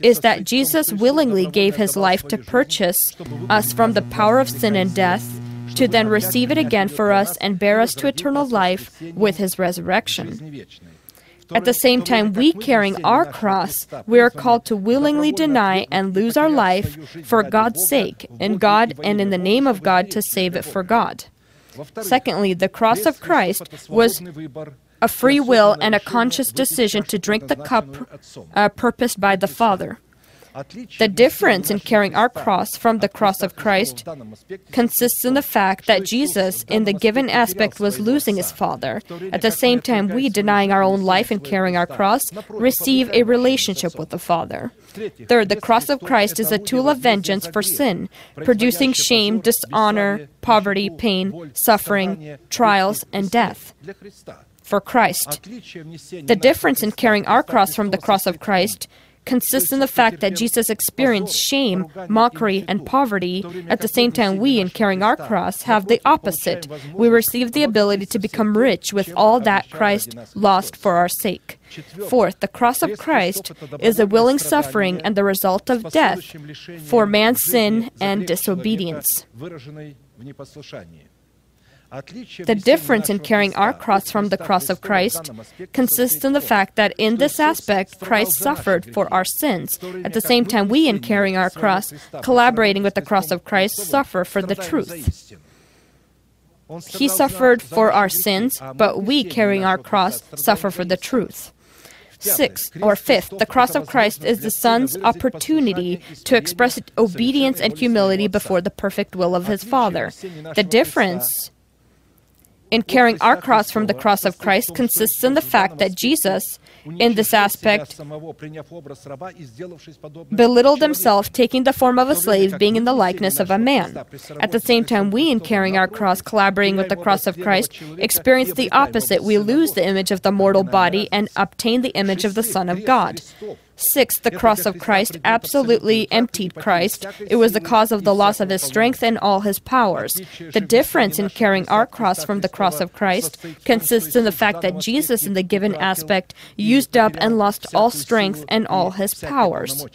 Speaker 6: is that Jesus willingly gave his life to purchase us from the power of sin and death to then receive it again for us and bear us to eternal life with his resurrection. At the same time, we carrying our cross, we are called to willingly deny and lose our life for God's sake, in God and in the name of God to save it for God. Secondly, the cross of Christ was a free will and a conscious decision to drink the cup uh, purposed by the Father. The difference in carrying our cross from the cross of Christ consists in the fact that Jesus, in the given aspect, was losing his Father. At the same time, we, denying our own life and carrying our cross, receive a relationship with the Father. Third, the cross of Christ is a tool of vengeance for sin, producing shame, dishonor, poverty, pain, suffering, trials, and death for Christ. The difference in carrying our cross from the cross of Christ consists in the fact that Jesus experienced shame, mockery, and poverty. At the same time, we, in carrying our cross, have the opposite. We receive the ability to become rich with all that Christ lost for our sake. Fourth, the cross of Christ is a willing suffering and the result of death for man's sin and disobedience. The difference in carrying our cross from the cross of Christ consists in the fact that in this aspect, Christ suffered for our sins. At the same time, we, in carrying our cross, collaborating with the cross of Christ, suffer for the truth. He suffered for our sins, but we, carrying our cross, suffer for the truth. Sixth or fifth, the cross of Christ is the Son's opportunity to express obedience and humility before the perfect will of his Father. The difference in carrying our cross from the cross of Christ consists in the fact that Jesus, in this aspect, belittled himself, taking the form of a slave, being in the likeness of a man. At the same time, we, in carrying our cross, collaborating with the cross of Christ, experience the opposite. We lose the image of the mortal body and obtain the image of the Son of God. Six, the cross of Christ absolutely emptied Christ. It was the cause of the loss of his strength and all his powers. The difference in carrying our cross from the cross of Christ consists in the fact that Jesus, in the given aspect, used up and lost all strength and all his powers.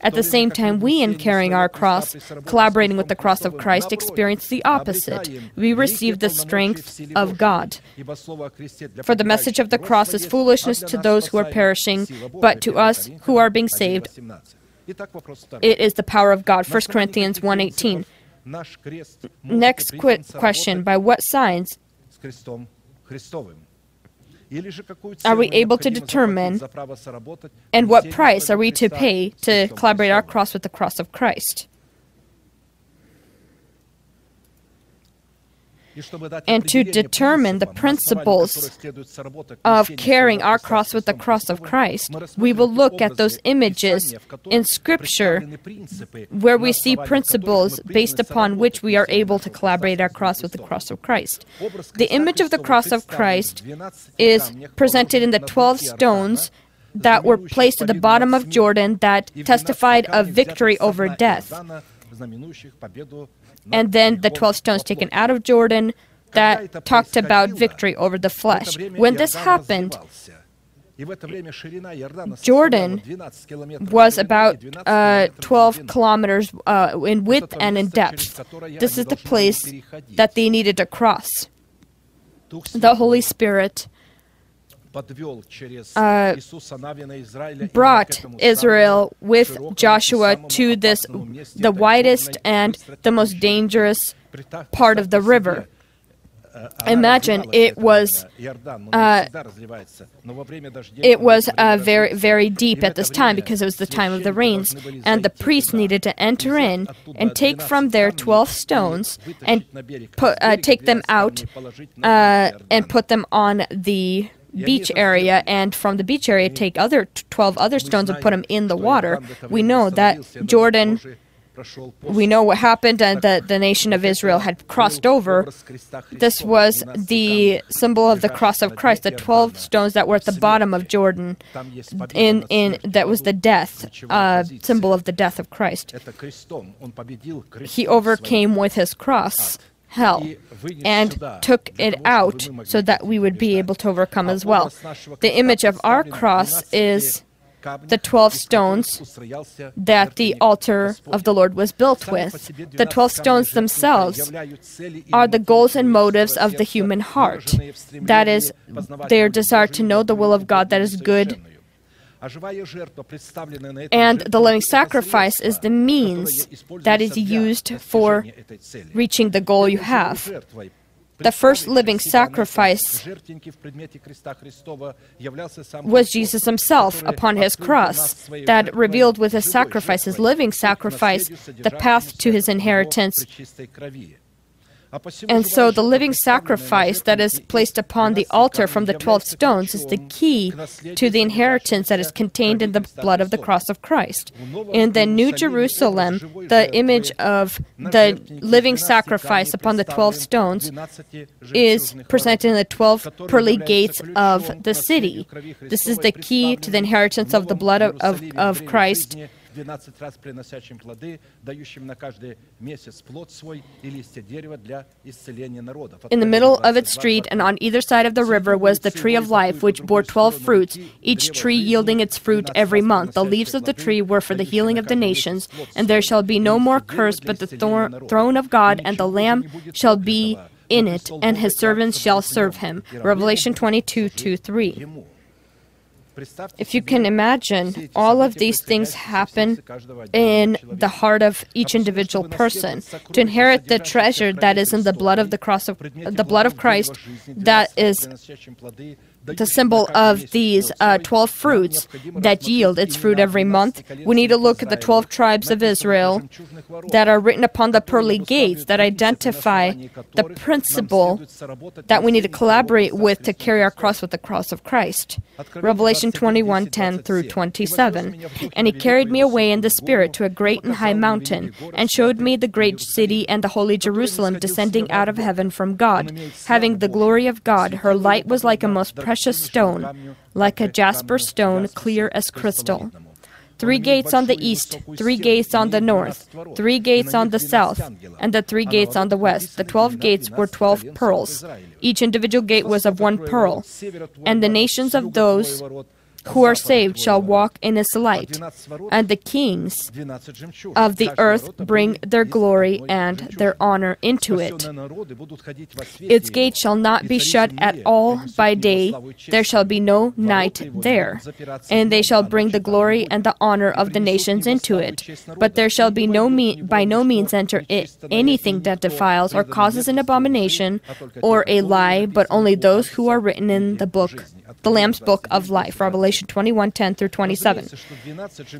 Speaker 6: At the same time, we, in carrying our cross, collaborating with the cross of Christ, experience the opposite. We receive the strength of God. For the message of the cross is foolishness to those who are perishing, but to us who are being saved, it is the power of God. 1 Corinthians 1:18. Next quick question: By what signs are we able to determine and what price are we to pay to collaborate our cross with the cross of Christ? And to determine the principles of carrying our cross with the cross of Christ, we will look at those images in Scripture where we see principles based upon which we are able to collaborate our cross with the cross of Christ. The image of the cross of Christ is presented in the 12 stones that were placed at the bottom of Jordan that testified of victory over death and then the 12 stones taken out of Jordan that talked about victory over the flesh. When this happened, Jordan was about uh, 12 kilometers uh, in width and in depth. This is the place that they needed to cross. The Holy Spirit uh, brought Israel with Joshua to this, the widest and the most dangerous part of the river. Imagine it was uh, it was uh, very very deep at this time because it was the time of the rains, and the priests needed to enter in and take from there twelve stones and put, uh, take them out uh, and put them on the beach area and from the beach area take other 12 other stones and put them in the water we know that jordan we know what happened and that the nation of Israel had crossed over. This was the symbol of the cross of Christ, the 12 stones that were at the bottom of Jordan. In, in That was the death, uh, symbol of the death of Christ. He overcame with his cross hell and took it out so that we would be able to overcome as well. The image of our cross is the 12 stones that the altar of the Lord was built with. The 12 stones themselves are the goals and motives of the human heart. That is, their desire to know the will of God that is good and the living sacrifice is the means that is used for reaching the goal you have. The first living sacrifice was Jesus himself upon his cross, that revealed with his sacrifice, his living sacrifice, the path to his inheritance and so the living sacrifice that is placed upon the altar from the 12 stones is the key to the inheritance that is contained in the blood of the cross of Christ. In the New Jerusalem, the image of the living sacrifice upon the 12 stones is presented in the 12 pearly gates of the city. This is the key to the inheritance of the blood of, of, of Christ
Speaker 7: 12 раз приносящим плоды, дающим на каждый месяц плод свой и листья дерева для исцеления народов.
Speaker 6: In the middle of its street and on either side of the river was the tree of life, which bore twelve fruits, each tree yielding its fruit every month. The leaves of the tree were for the healing of the nations, and there shall be no more curse, but the thor- throne of God and the Lamb shall be in it, and his servants shall serve him. Revelation 22 2 3. If you can imagine, all of these things happen in the heart of each individual person. To inherit the treasure that is in the blood of the cross of the blood of Christ that is the symbol of these uh, 12 fruits that yield its fruit every month. We need to look at the 12 tribes of Israel that are written upon the pearly gates that identify the principle that we need to collaborate with to carry our cross with the cross of Christ. Revelation 21 10 through 27. And he carried me away in the Spirit to a great and high mountain, and showed me the great city and the holy Jerusalem descending out of heaven from God, having the glory of God. Her light was like a most precious stone, like a jasper stone, clear as crystal. Three gates on the east, three gates on the north, three gates on the south, and the three gates on the west. The twelve gates were twelve pearls. Each individual gate was of one pearl. And the nations of those who are saved shall walk in his light, and the kings of the earth bring their glory and their honor into it. Its gates shall not be shut at all by day, there shall be no night there. And they shall bring the glory and the honor of the nations into it. But there shall be no me- by no means enter it anything that defiles or causes an abomination or a lie, but only those who are written in the book the Lamb's Book of Life, Revelation 21 10 through 27.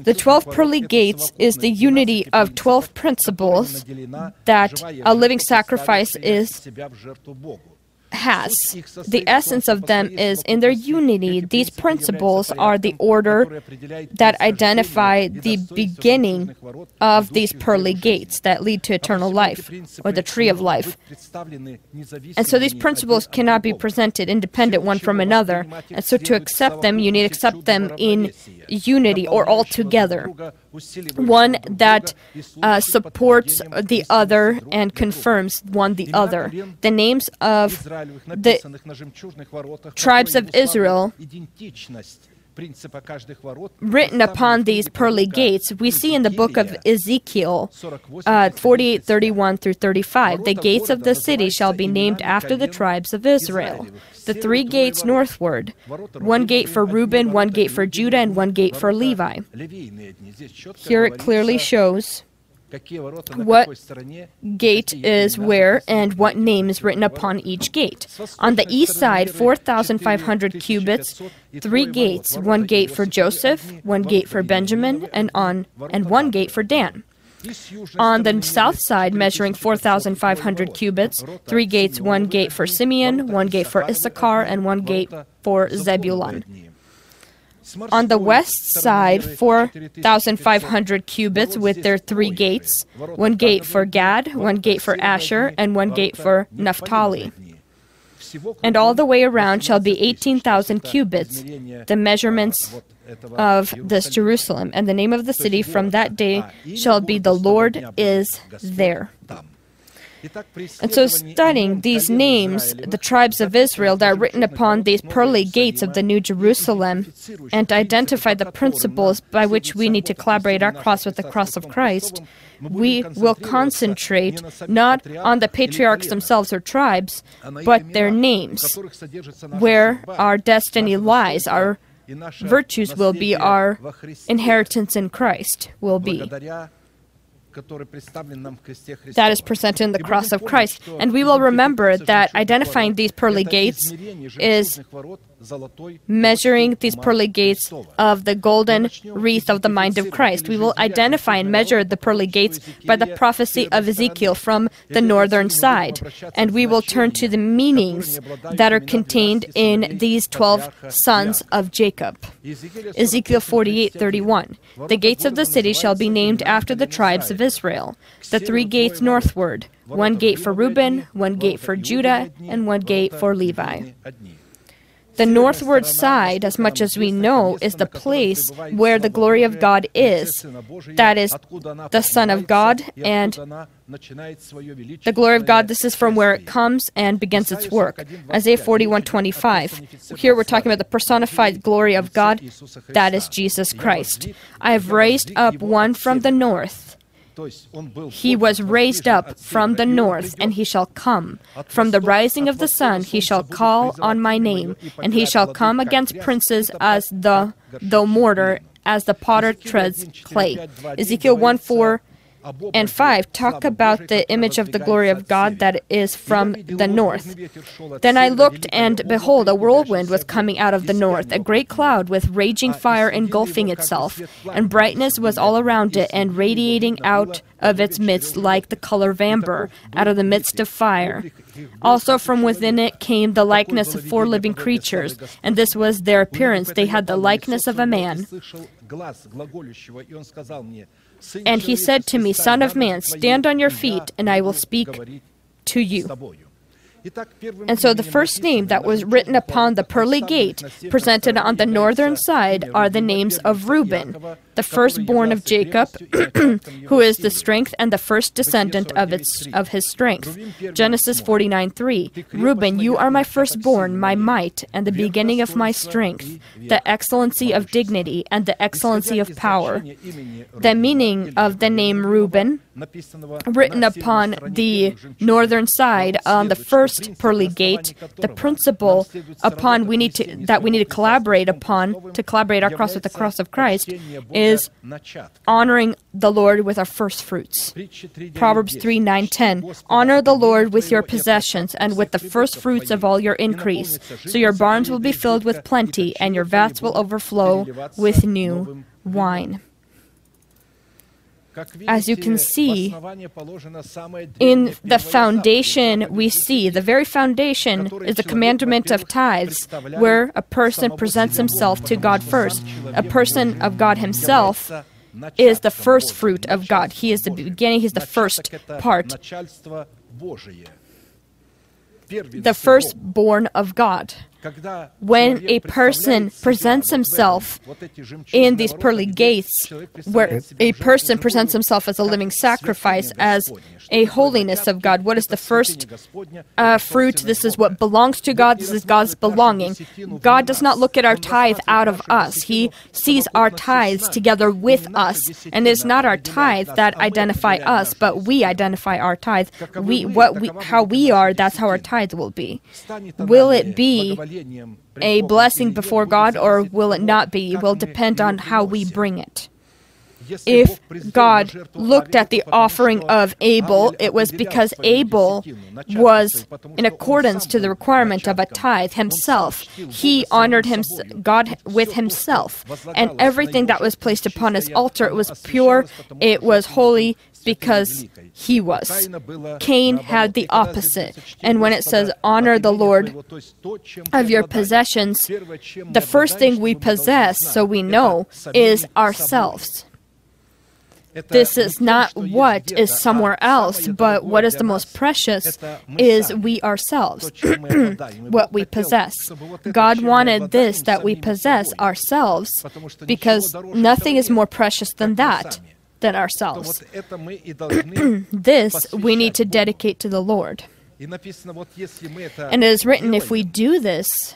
Speaker 6: The 12 pearly gates is the unity of 12 principles that a living sacrifice is has. The essence of them is in their unity. These principles are the order that identify the beginning of these pearly gates that lead to eternal life or the tree of life. And so these principles cannot be presented independent one from another. And so to accept them, you need to accept them in unity or all together. One that uh, supports the other and confirms one the other. The names of the tribes of Israel written upon these pearly gates, we see in the book of Ezekiel uh, 48 31 through 35 the gates of the city shall be named after the tribes of Israel. The three gates northward. one gate for Reuben, one gate for Judah, and one gate for Levi. Here it clearly shows what gate is where and what name is written upon each gate. On the east side, 4,500 cubits, three gates, one gate for Joseph, one gate for Benjamin, and on and one gate for Dan. On the south side, measuring 4,500 cubits, three gates, one gate for Simeon, one gate for Issachar, and one gate for Zebulun. On the west side, 4,500 cubits with their three gates one gate for Gad, one gate for Asher, and one gate for Naphtali. And all the way around shall be 18,000 cubits, the measurements of this Jerusalem. And the name of the city from that day shall be The Lord is there. And so, studying these names, the tribes of Israel that are written upon these pearly gates of the New Jerusalem, and identify the principles by which we need to collaborate our cross with the cross of Christ, we will concentrate not on the patriarchs themselves or tribes, but their names, where our destiny lies, our virtues will be, our inheritance in Christ will be that is presented in the cross of Christ. And we will remember that identifying these pearly gates is measuring these pearly gates of the golden wreath of the mind of Christ. We will identify and measure the pearly gates by the prophecy of Ezekiel from the northern side. And we will turn to the meanings that are contained in these 12 sons of Jacob. Ezekiel 48 31. The gates of the city shall be named after the tribes of Israel. The three gates northward one gate for Reuben, one gate for Judah, and one gate for Levi. The northward side, as much as we know, is the place where the glory of God is. That is the Son of God and the glory of God. This is from where it comes and begins its work. Isaiah 41:25. Here we're talking about the personified glory of God. That is Jesus Christ. I have raised up one from the north He was raised up from the north, and he shall come. From the rising of the sun he shall call on my name, and he shall come against princes as the the mortar, as the potter treads clay. Ezekiel 1 4 and 5 talk about the image of the glory of God that is from the north. Then I looked, and behold, a whirlwind was coming out of the north, a great cloud with raging fire engulfing itself, and brightness was all around it, and radiating out of its midst like the color of amber, out of the midst of fire. Also from within it came the likeness of four living creatures, and this was their appearance. They had the likeness of a man. And he said to me, Son of man, stand on your feet, and I will speak to you. And so the first name that was written upon the pearly gate, presented on the northern side, are the names of Reuben, the firstborn of Jacob, [clears throat] who is the strength and the first descendant of its of his strength. Genesis 49:3. Reuben, you are my firstborn, my might, and the beginning of my strength, the excellency of dignity and the excellency of power. The meaning of the name Reuben written upon the northern side on the first pearly gate the principle upon we need to that we need to collaborate upon to collaborate our cross with the cross of christ is honoring the lord with our first fruits. Proverbs 3 9 10 honor the lord with your possessions and with the first fruits of all your increase. So your barns will be filled with plenty and your vats will overflow with new wine as you can see, in the foundation, we see the very foundation is the commandment of tithes, where a person presents himself to God first. A person of God himself is the first fruit of God. He is the beginning, he's the first part, the firstborn of God. When a person presents himself in these pearly gates, where a person presents himself as a living sacrifice, as a holiness of God, what is the first uh, fruit? This is what belongs to God, this is God's belonging. God does not look at our tithe out of us, He sees our tithes together with us. And it's not our tithe that identify us, but we identify our tithe. We, what we, how we are, that's how our tithe will be. Will it be a blessing before God or will it not be? Will depend on how we bring it. If God looked at the offering of Abel, it was because Abel was in accordance to the requirement of a tithe himself. He honored him, God with himself, and everything that was placed upon his altar it was pure, it was holy because he was. Cain had the opposite. And when it says, honor the Lord of your possessions, the first thing we possess, so we know, is ourselves. This is not what is somewhere else, but what is the most precious is we ourselves, [clears throat] what we possess. God wanted this that we possess ourselves because nothing is more precious than that than ourselves. [clears throat] this we need to dedicate to the Lord. And it is written if we do this,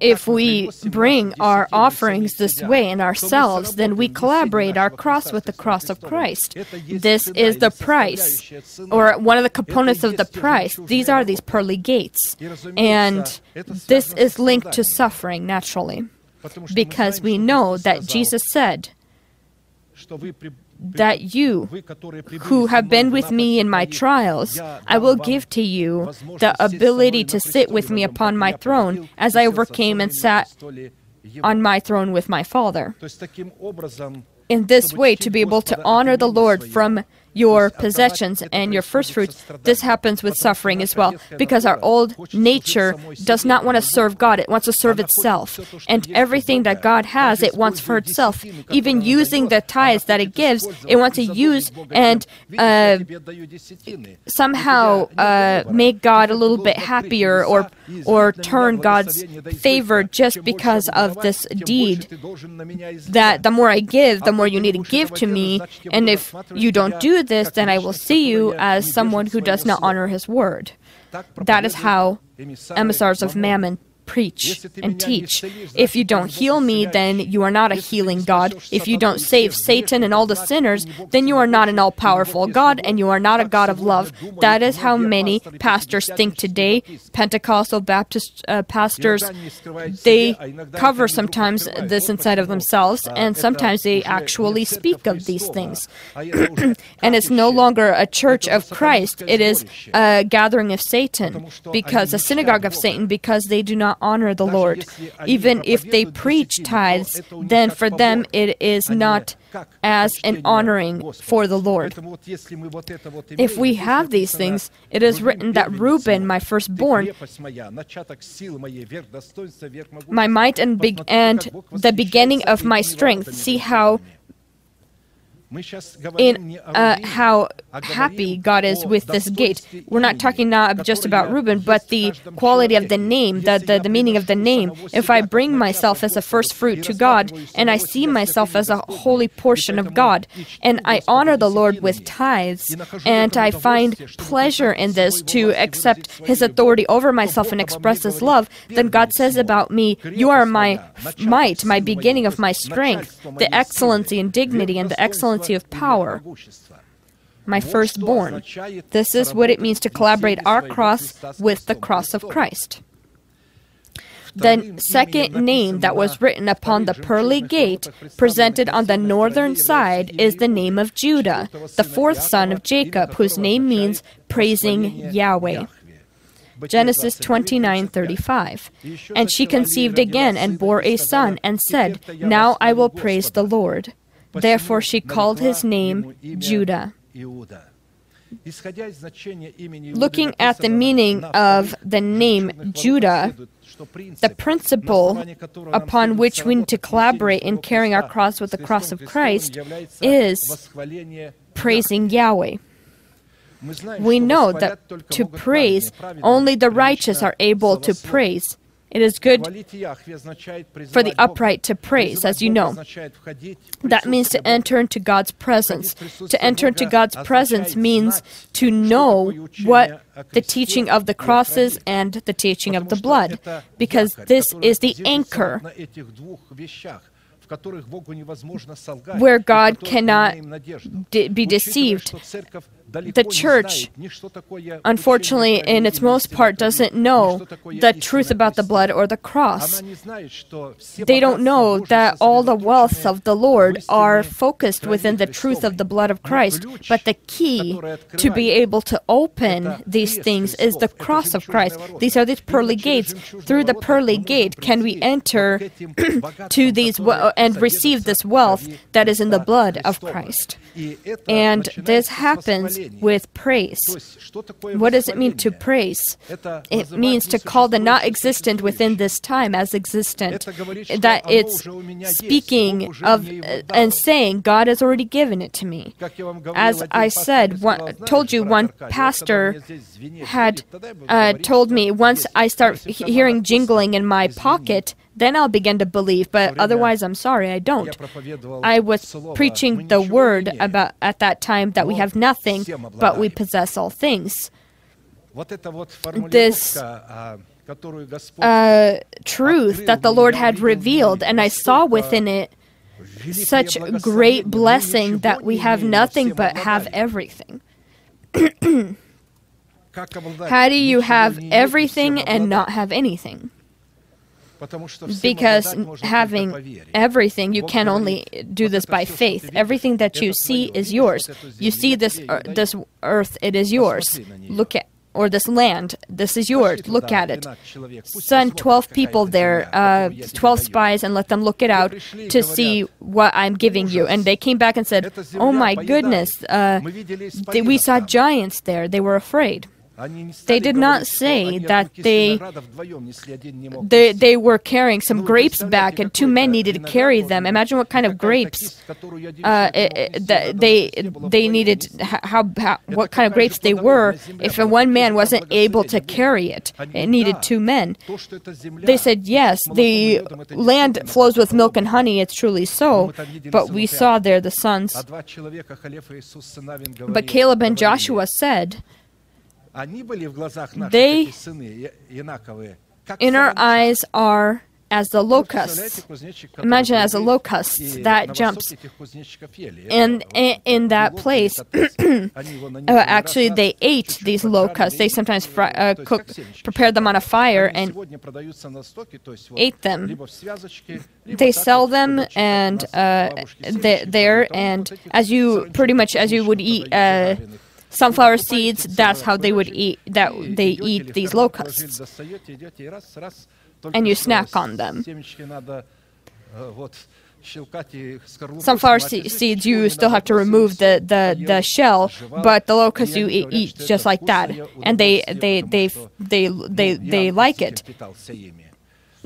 Speaker 6: if we bring our offerings this way in ourselves, then we collaborate our cross with the cross of Christ. This is the price, or one of the components of the price. These are these pearly gates. And this is linked to suffering naturally, because we know that Jesus said, that you, who have been with me in my trials, I will give to you the ability to sit with me upon my throne as I overcame and sat on my throne with my Father. In this way, to be able to honor the Lord from your possessions and your first fruits, this happens with suffering as well, because our old nature does not want to serve God, it wants to serve itself. And everything that God has, it wants for itself. Even using the tithes that it gives, it wants to use and uh, somehow uh, make God a little bit happier or, or turn God's favor just because of this deed. That the more I give, the more you need to give to me. And if you don't do this, then I will see you as someone who does not honor his word. That is how emissaries of mammon preach and teach. If you don't heal me, then you are not a healing God. If you don't save Satan and all the sinners, then you are not an all powerful God and you are not a God of love. That is how many pastors think today. Pentecostal Baptist uh, pastors, they cover sometimes this inside of themselves and sometimes they actually speak of these things. [clears throat] and it's no longer a church of Christ, it is a gathering of Satan because a synagogue of Satan because they do not honor the Lord. Even if they preach tithes, then for them it is not as an honoring for the Lord. If we have these things, it is written that Reuben, my firstborn, my might and, be- and the beginning of my strength. See how in uh, how happy God is with this gate. We're not talking now just about Reuben, but the quality of the name, the, the, the meaning of the name. If I bring myself as a first fruit to God, and I see myself as a holy portion of God, and I honor the Lord with tithes, and I find pleasure in this to accept His authority over myself and express His love, then God says about me, You are my might, my beginning of my strength, the excellency and dignity, and the excellency of power my firstborn. This is what it means to collaborate our cross with the cross of Christ. The second name that was written upon the pearly gate, presented on the northern side, is the name of Judah, the fourth son of Jacob, whose name means praising Yahweh. Genesis 29:35. And she conceived again and bore a son and said, "Now I will praise the Lord." Therefore she called his name Judah. Looking at the meaning of the name Judah, the principle upon which we need to collaborate in carrying our cross with the cross of Christ is praising Yahweh. We know that to praise, only the righteous are able to praise. It is good for the upright to praise, as you know. That means to enter into God's presence. To enter into God's presence means to know what the teaching of the crosses and the teaching of the blood, because this is the anchor where God cannot de- be deceived. The church, unfortunately, in its most part, doesn't know the truth about the blood or the cross. They don't know that all the wealth of the Lord are focused within the truth of the blood of Christ. But the key to be able to open these things is the cross of Christ. These are these pearly gates. Through the pearly gate, can we enter [clears throat] to these we- and receive this wealth that is in the blood of Christ? And this happens with praise. What does it mean to praise? It means to call the not existent within this time as existent. That it's speaking of uh, and saying, God has already given it to me. As I said, one, told you, one pastor had uh, told me once I start he- hearing jingling in my pocket, then I'll begin to believe. But otherwise, I'm sorry, I don't. I was preaching the word about at that time that we have nothing, but we possess all things. This uh, truth that the Lord had revealed, and I saw within it such great blessing that we have nothing but have everything. How do you have everything and not have anything? Because having everything, you can only do this by faith. Everything that you see is yours. You see this ear- this earth, it is yours. Look at or this land, this is yours. Look at it. Send 12 people there, uh, 12 spies, and let them look it out to see what I'm giving you. And they came back and said, Oh my goodness, uh, we saw giants there. They were afraid. They did not say that they they, they were carrying some grapes back and two men needed to carry them. Imagine what kind of grapes uh, it, it- that they they needed how, how what kind of grapes they were. If one man wasn't able to carry it, it needed two men. They said yes, the land flows with milk and honey. It's truly so. But we saw there the sons. But Caleb and Joshua said, they, in our eyes, are as the locust. Imagine as a locust that jumps. And in that place, [clears throat] uh, actually, they ate these locusts. They sometimes fry, uh, cook, prepared them on a fire and ate them. They sell them and uh, they, there, and as you pretty much as you would eat sunflower seeds that's how they would eat that they eat these locusts.
Speaker 7: And
Speaker 6: you snack on them. sunflower se- seeds you still have to remove the, the, the shell but the locusts you eat, just like that. And they they they they they, they like it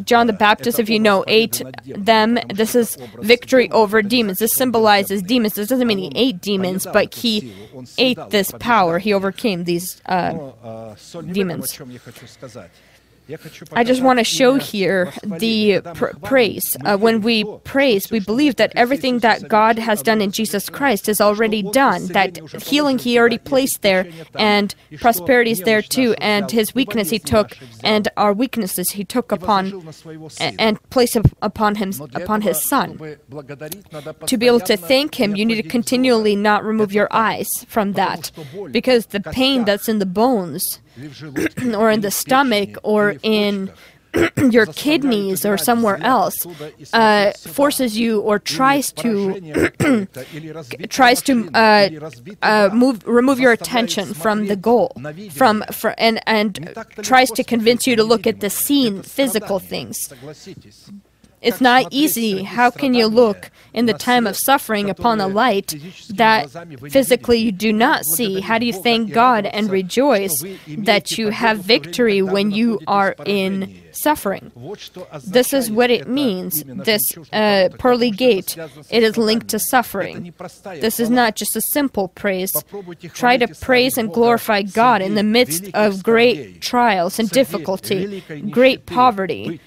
Speaker 6: John the Baptist, if you know, ate them. This is victory over demons. This symbolizes demons. This doesn't mean he ate demons, but he ate this power. He overcame these. Uh, demons. I just want to show here the pr- praise. Uh, when we praise, we believe that everything that God has done in Jesus Christ is already done. That healing He already placed there, and prosperity is there too, and His weakness He took, and our weaknesses He took upon and placed upon Him upon His Son. To be able to thank Him, you need to continually not remove your eyes from that, because the pain that's in the bones [clears throat] or in the stomach or in [clears throat] your kidneys or somewhere else uh, forces you or tries to [clears throat] tries to uh, uh, move remove your attention from the goal from fr- and and tries to convince you to look at the seen physical things it's not easy. How can you look in the time of suffering upon a light that physically you do not see? How do you thank God and rejoice that you have victory when you are in suffering? This is what it means. This uh, pearly gate, it is linked to suffering. This is not just a simple praise. Try to praise and glorify God in the midst of great trials and difficulty, great poverty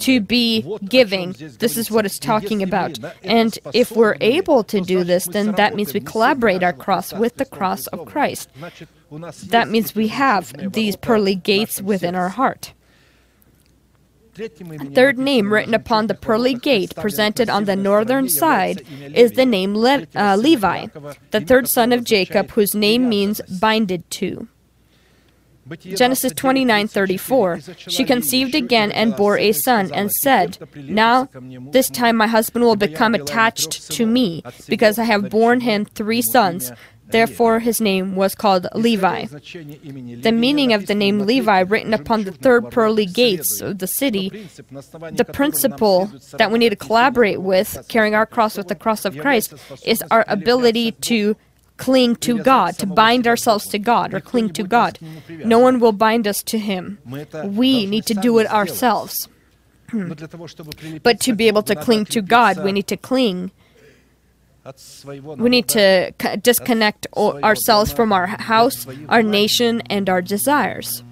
Speaker 6: to be giving. This is what it's talking about. And if we're able to do this, then that means we collaborate our cross with the cross of Christ. That means we have these pearly gates within our heart. Third name written upon the pearly gate presented on the northern side is the name Le- uh, Levi, the third son of Jacob, whose name means binded to. Genesis 29:34 She conceived again and bore a son and said, "Now this time my husband will become attached to me because I have borne him three sons." Therefore his name was called Levi. The meaning of the name Levi written upon the third pearly gates of the city, the principle that we need to collaborate with, carrying our cross with the cross of Christ, is our ability to cling to God, to bind ourselves to God or cling to God. No one will bind us to Him. We need to do it ourselves. [clears throat] But to be able to cling to God, we need to cling. We need to disconnect ourselves from our house, our nation, and our desires.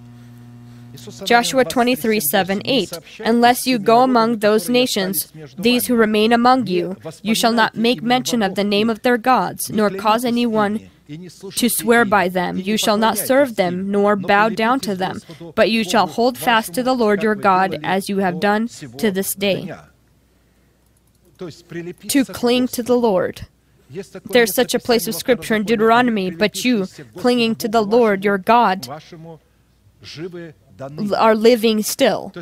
Speaker 6: Joshua 23, 7, 8. Unless you go among those nations, these who remain among you, you shall not make mention of the name of their gods, nor cause anyone to swear by them. You shall not serve them, nor bow down to them, but you shall hold fast to the Lord your God as you have done to this day. To cling to the Lord. There's such a place of scripture in Deuteronomy, but you, clinging to the Lord your God, are living still.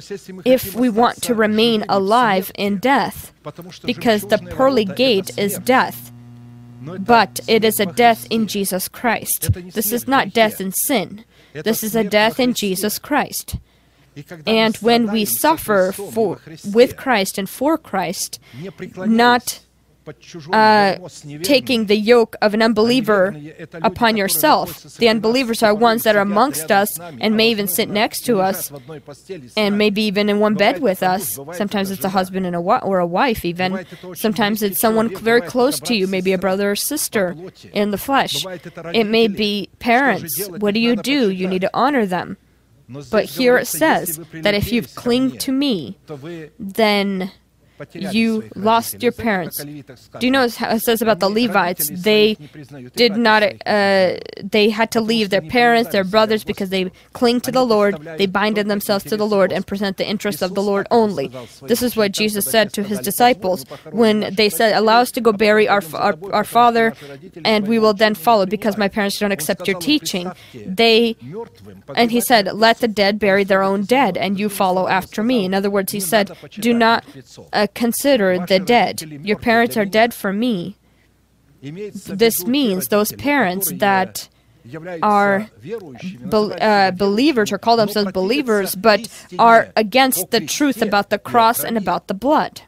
Speaker 6: If we want to remain alive in death, because the pearly gate is death, but it is a death in Jesus Christ. This is not death in sin. This is a death in Jesus Christ. And when we suffer for, with Christ and for Christ, not uh, taking the yoke of an unbeliever upon yourself. The unbelievers are ones that are amongst us and may even sit next to us and maybe even in one bed with us. Sometimes it's a husband and a wi- or a wife even. Sometimes it's someone very close to you, maybe a brother or sister in the flesh. It may be parents. What do you do? You need to honor them. But here it says that if you cling to me, then you lost your parents. Do you know how it says about the Levites? They did not, uh, they had to leave their parents, their brothers, because they cling to the Lord, they binded themselves to the Lord and present the interests of the Lord only. This is what Jesus said to his disciples when they said, Allow us to go bury our, our, our father, and we will then follow, because my parents don't accept your teaching. They, and he said, Let the dead bury their own dead, and you follow after me. In other words, he said, Do not uh, consider the dead. Your parents are dead for me. This means those parents that are bel uh, believers or call themselves believers, but are against the truth about the cross and about the blood.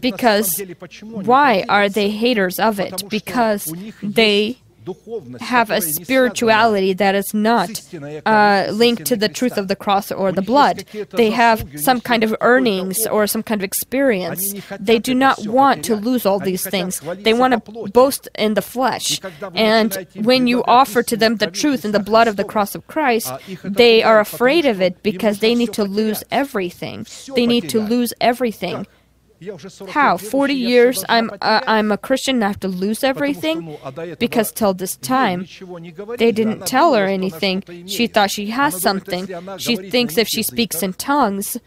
Speaker 6: Because why are they haters of it? Because they have a spirituality that is not uh, linked to the truth of the cross or the blood. They have some kind of earnings or some kind of experience. They do not want to lose all these things. They want to boast in the flesh. And when you offer to them the truth and the blood of the cross of Christ, they are afraid of it because they need to lose everything. They need to lose everything. How? 40 years I'm uh, I'm a Christian and I have to lose everything? Because till this time, they didn't tell her anything. She thought she has something. She thinks if she speaks in tongues,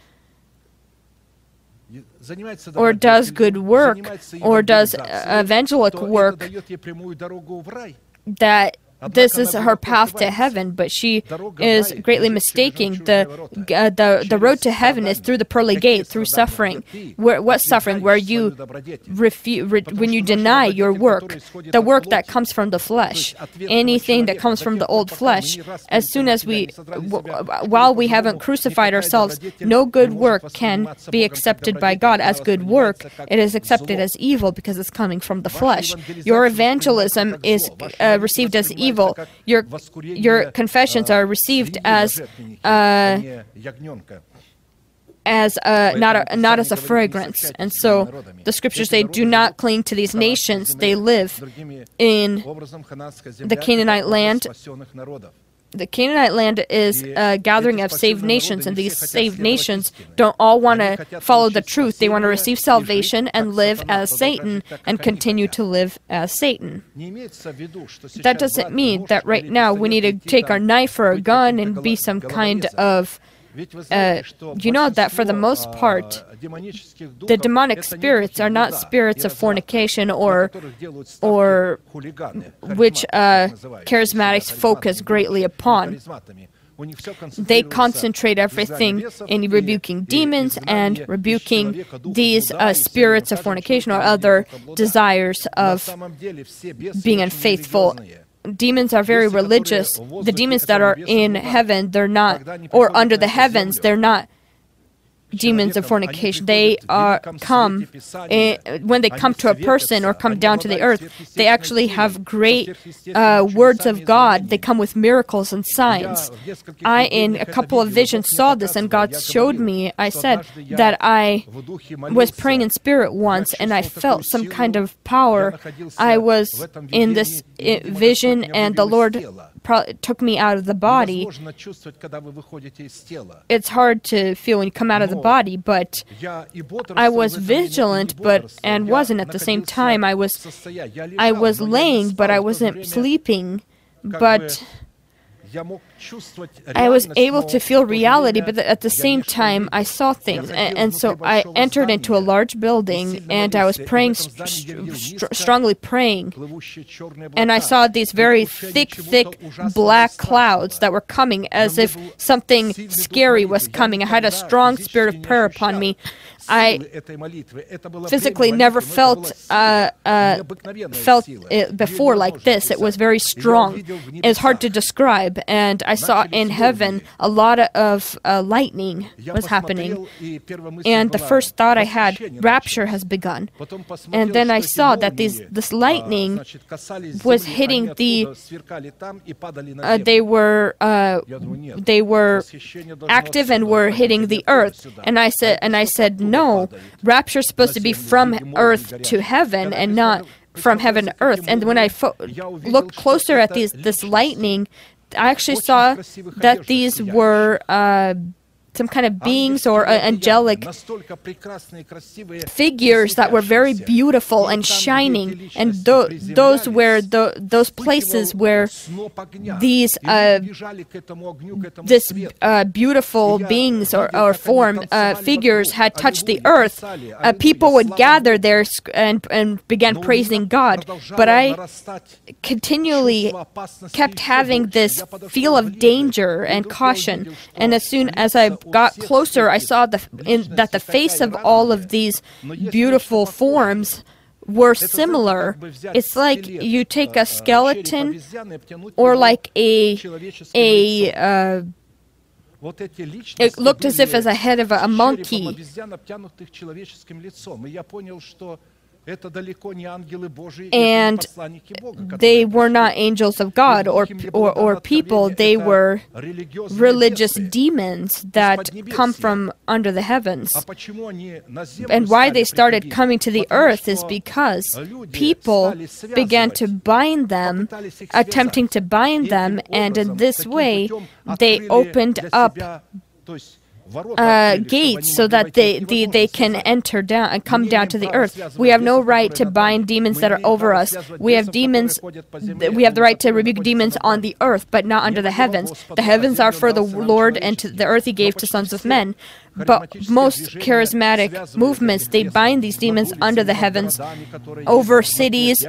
Speaker 6: or does good work, or does uh, evangelic work, that this is her path to heaven, but she is greatly mistaking. The, uh, the, the road to heaven is through the pearly gate, through suffering. Where, what suffering? Where you refu- re- when you deny your work, the work that comes from the flesh, anything that comes from the old flesh. As soon as we, w- while we haven't crucified ourselves, no good work can be accepted by God as good work. It is accepted as evil because it's coming from the flesh. Your evangelism is uh, received as evil evil. Your your confessions are received as uh, as a, not a, not as a fragrance. And so the scriptures say, "Do not cling to these nations; they live in the Canaanite land." The Canaanite land is a uh, gathering of saved nations, and these saved nations don't all want to follow the truth. They want to receive salvation and live as Satan and continue to live as Satan. That doesn't mean that right now we need to take our knife or a gun and be some kind of uh, you know that for the most part, the demonic spirits are not spirits of fornication or, or which uh, charismatics focus greatly upon. They concentrate everything in rebuking demons and rebuking these uh, spirits of fornication or other desires of being unfaithful demons are very religious. The demons that are in heaven, they're not, or under the heavens, they're not demons of fornication. They are come eh, when they come to a person or come down to the earth. They actually have great uh, words of God. They come with miracles and signs. I, in a couple of visions, saw this, and God showed me. I said that I was praying in spirit once, and I felt some kind of power. I was in this eh, vision, and the Lord took me out of the body. It's hard to feel when you come out of the body, but I was vigilant, but and wasn't at the same time. I was I was laying, but I wasn't sleeping. But I was able to feel reality, but at the same time, I saw things. And, and so I entered into a large building and I was praying, st- st- strongly praying. And I saw these very thick, thick black clouds that were coming as if something scary was coming. I had a strong spirit of prayer upon me. I physically never felt uh, uh, felt it before like this. It was very strong. It's hard to describe, and I saw in heaven a lot of uh, lightning was happening. And the first thought I had, rapture has begun. And then I saw that these this lightning was hitting the. Uh, they were uh, they were active and were hitting the earth. And I said and I said no. Rapture is supposed to be from earth to heaven and not from heaven to earth. And when I fo- looked closer at these this lightning, I actually saw that these were uh, some kind of beings or uh, angelic figures that were very beautiful and shining, and th- those were the those places where these uh, this uh, beautiful beings or, or uh, figures had touched the earth. Uh, people would gather there and and began praising God. But I continually kept having this feel of danger and caution, and as soon as I got closer, I saw the, in, that the face of all of these beautiful forms were similar. It's like you take a skeleton or like a a. Uh, it looked as if as a head of a, a monkey and they were not angels of God or, or, or people, they were religious demons that come from under the heavens. And why they started coming to the earth is because people began to bind them, attempting to bind them, and in this way they opened up uh, gates so that they, they, they can enter down and come down to the earth. We have no right to bind demons that are over us. We have demons, we have the right to rebuke demons on the earth, but not under the heavens. The heavens are for the Lord, and the earth he gave to sons of men. But most charismatic movements, they bind these demons under the heavens, over cities,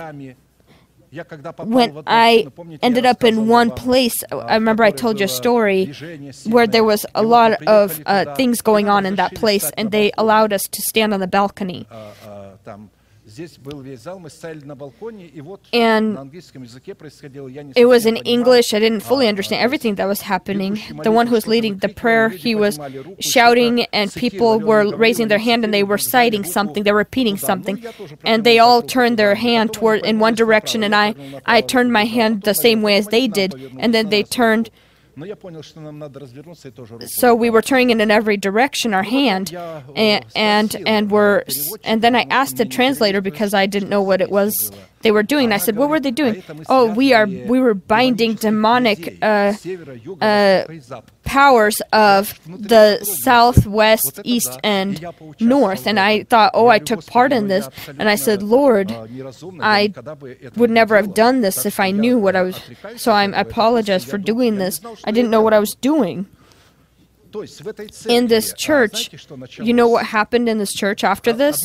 Speaker 6: when I ended up in one place, I remember I told you a story where there was a lot of uh, things going on in that place, and they allowed us to stand on the balcony. And it was in English. I didn't fully understand everything that was happening. The one who was leading the prayer, he was shouting, and people were raising their hand and they were citing something, they were repeating something. And they all turned their hand toward in one direction, and I, I turned my hand the same way as they did, and then they turned so we were turning it in every direction, our hand, and and, and were and then I asked the translator because I didn't know what it was they were doing. I said, "What were they doing?" Oh, we are we were binding demonic uh, uh, powers of the southwest, east, and north. And I thought, oh, I took part in this. And I said, Lord, I would never have done this if I knew what I was. So I apologize for doing this. I didn't know what I was doing. In this church, you know what happened in this church after this?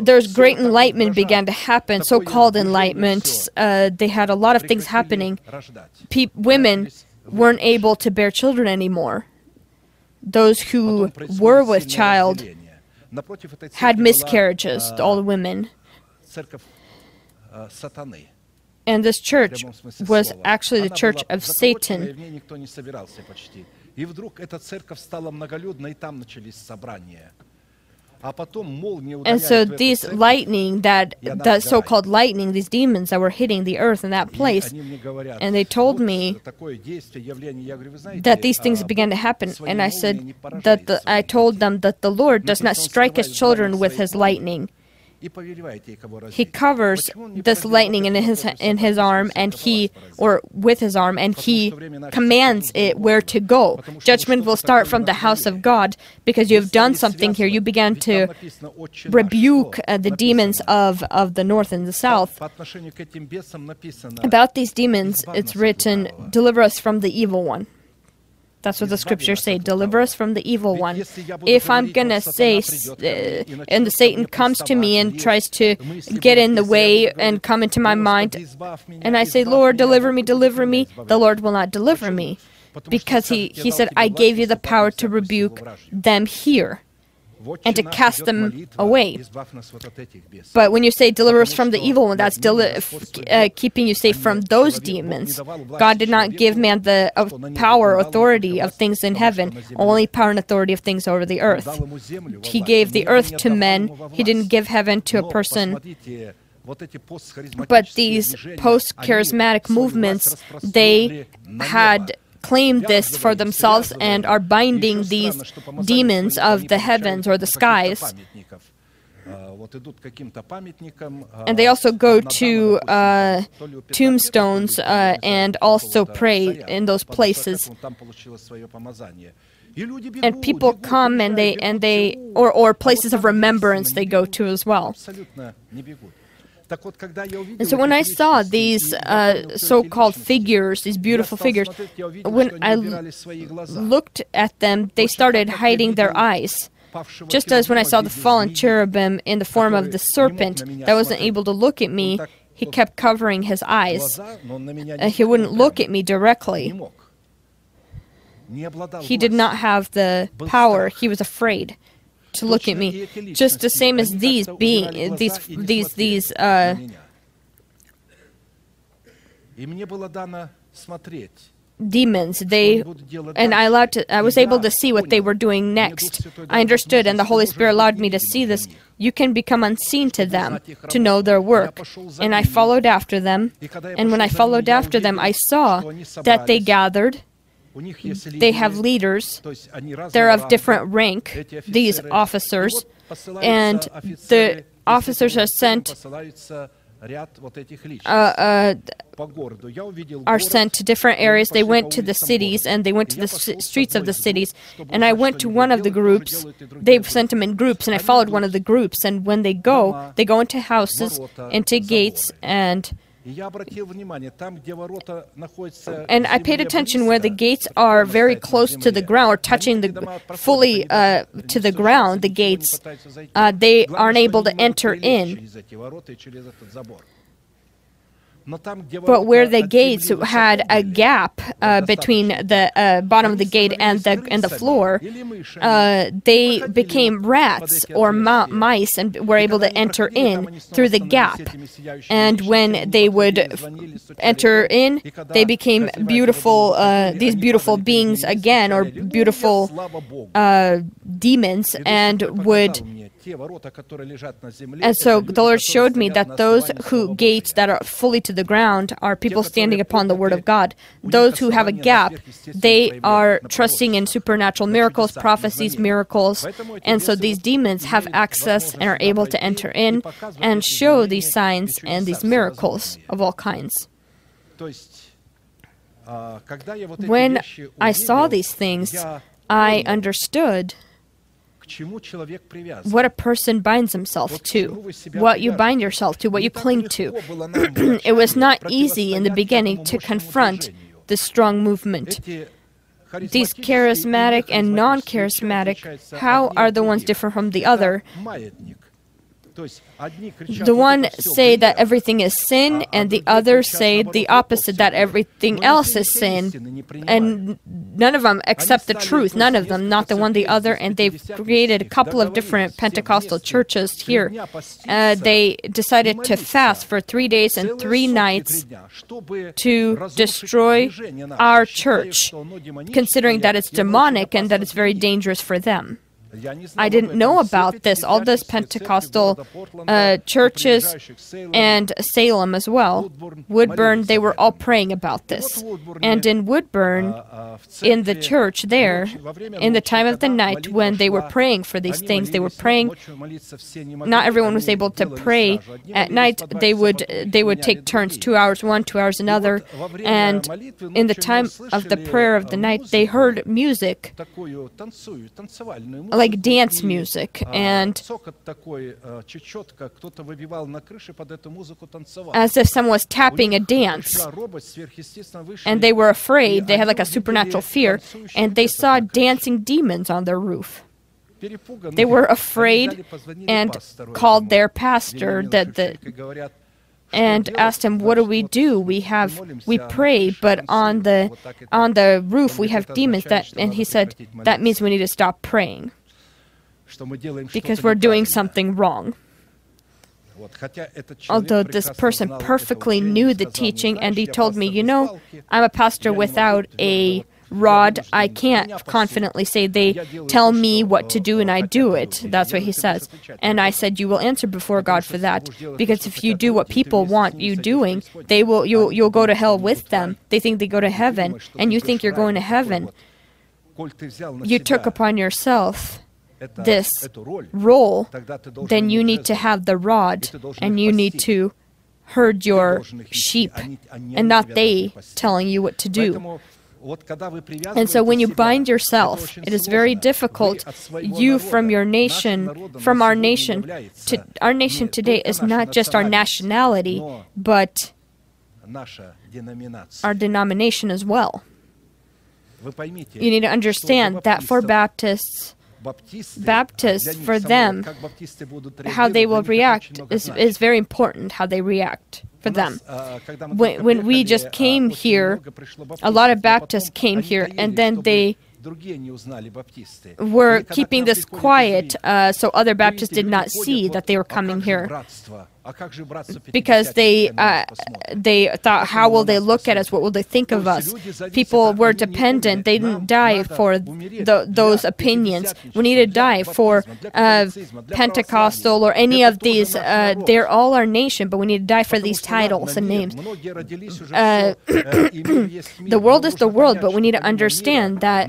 Speaker 6: There's great enlightenment began to happen, so-called enlightenment. Uh, they had a lot of things happening. Pe- women weren't able to bear children anymore. Those who were with child had miscarriages, all the women. And this church was actually the church of Satan.
Speaker 7: И вдруг эта церковь стала многолюдной, и там начались собрания. А потом молния
Speaker 6: And so
Speaker 7: ударяет в эту
Speaker 6: these
Speaker 7: церковь,
Speaker 6: lightning, that
Speaker 7: и она
Speaker 6: the
Speaker 7: сгорает.
Speaker 6: so-called lightning, these demons that were hitting the earth in that
Speaker 7: И
Speaker 6: place,
Speaker 7: они мне говорят,
Speaker 6: and they told
Speaker 7: вот
Speaker 6: me
Speaker 7: такое действие, явление. Я говорю, вы знаете,
Speaker 6: that these things
Speaker 7: а,
Speaker 6: began to
Speaker 7: Бог
Speaker 6: happen.
Speaker 7: своей
Speaker 6: And I
Speaker 7: молнией
Speaker 6: said
Speaker 7: не
Speaker 6: that
Speaker 7: поражает
Speaker 6: the, I
Speaker 7: своих
Speaker 6: told
Speaker 7: детей.
Speaker 6: them that the Lord does not
Speaker 7: Написано, он
Speaker 6: strike his
Speaker 7: скрывает
Speaker 6: children
Speaker 7: знамя
Speaker 6: with
Speaker 7: своей
Speaker 6: his
Speaker 7: молнии,
Speaker 6: lightning. He covers this lightning in his in his arm and he or with his arm and he commands it where to go. Judgment will start from the house of God because you have done something here. You began to rebuke uh, the demons of of the north and the south. About these demons it's written deliver us from the evil one. That's what the scriptures say. Deliver us from the evil one. If I'm gonna say, uh, and the Satan comes to me and tries to get in the way and come into my mind, and I say, Lord, deliver me, deliver me, the Lord will not deliver me. Because he, he said, I gave you the power to rebuke them here. And to cast them away. But when you say deliver us from the evil one, that's deli- uh, keeping you safe from those demons. God did not give man the power, authority of things in heaven, only power and authority of things over the earth. He gave the earth to men, He didn't give heaven to a person. But these post charismatic movements, they had claim this for themselves and are binding these demons of the heavens or the skies. And they also go to uh, tombstones uh, and also pray in those places. And people come and they and they or or places of remembrance they go to as well. And so when I saw these uh, so-called figures, these beautiful figures, when I looked at them, they started hiding their eyes. Just as when I saw the fallen cherubim in the form of the serpent that wasn't able to look at me, he kept covering his eyes. Uh, he wouldn't look at me directly. He did not have the power, he was afraid to look at me, just the same as these being these these these. Uh, demons. They and i allowed to i was able to see what they were doing next. I understood and the holy spirit allowed me to see this. You can become unseen to them to know their work. And i followed after them. And when i followed after them i saw that they gathered they have leaders. They're of different rank, these officers. And the officers are sent uh, uh, are sent to different areas. They went to the cities and they went to the streets of the cities. And I went to one of the groups. They sent them in groups, and I followed one of the groups. And when they go, they go into houses, into gates, and and I paid attention where the gates are very close to the ground or touching the fully uh, to the ground, the gates, uh, they aren't able to enter in but where the gates had a gap uh, between the uh, bottom of the gate and the and the floor, uh, they became rats or ma- mice and were able to enter in through the gap. And when they would f- enter in, they became beautiful uh, these beautiful beings again or beautiful uh, demons and would and so the Lord showed me that those who gates that are fully to the ground are people standing upon the word of God. Those who have a gap, they are trusting in supernatural miracles, prophecies, miracles. And so these demons have access and are able to enter in and show these signs and these miracles of all kinds. When I saw these things, I understood what a person binds himself to, what you bind yourself to, what you cling to. [clears throat] it was not easy in the beginning to confront the strong movement. These charismatic and non charismatic, how are the ones different from the other? The one say that everything is sin, and the other say the opposite, that everything else is sin. And none of them accept the truth, none of them, not the one, the other. And they've created a couple of different Pentecostal churches here. Uh, they decided to fast for three days and three nights to destroy our church, considering that it's demonic and that it's very dangerous for them. I didn't know about this. All those Pentecostal uh, churches and Salem as well, Woodburn, they were all praying about this. And in Woodburn, in the church there, in the time of the night when they were praying for these things, they were praying. Not everyone was able to pray at night. They would they would take turns, two hours one, two hours another. And in the time of the prayer of the night, they heard music like dance music and as if someone was tapping a dance. and they were afraid. They had like a supernatural fear. and they saw dancing demons on their roof. They were afraid and called their pastor that the and asked him what do we do? we have we pray but on the on the roof we have demons that and he said that means we need to stop praying because we're doing something wrong. Although this person perfectly knew the teaching, and he told me, You know, I'm a pastor without a rod. I can't confidently say they tell me what to do and I do it. That's what he says. And I said, You will answer before God for that. Because if you do what people want you doing, they will you'll, you'll go to hell with them. They think they go to heaven, and you think you're going to heaven. You took upon yourself this role, then you need to have the rod and you need to herd your sheep and not they telling you what to do. And so when you bind yourself, it is very difficult. You from your nation, from our nation, to, our nation today is not just our nationality, but our denomination as well. You need to understand that for Baptists, Baptists, for them, how they will react is, is very important, how they react for them. When, when we just came here, a lot of Baptists came here and then they were keeping this quiet uh, so other Baptists did not see that they were coming here because they uh, they thought how will they look at us? What will they think of us? people were dependent. They didn't die for the, those opinions. we need to die for uh, pentecostal or any of these uh, they're all our nation but we need to die for these titles and names. Uh, [clears throat] the world is the world but we need to understand that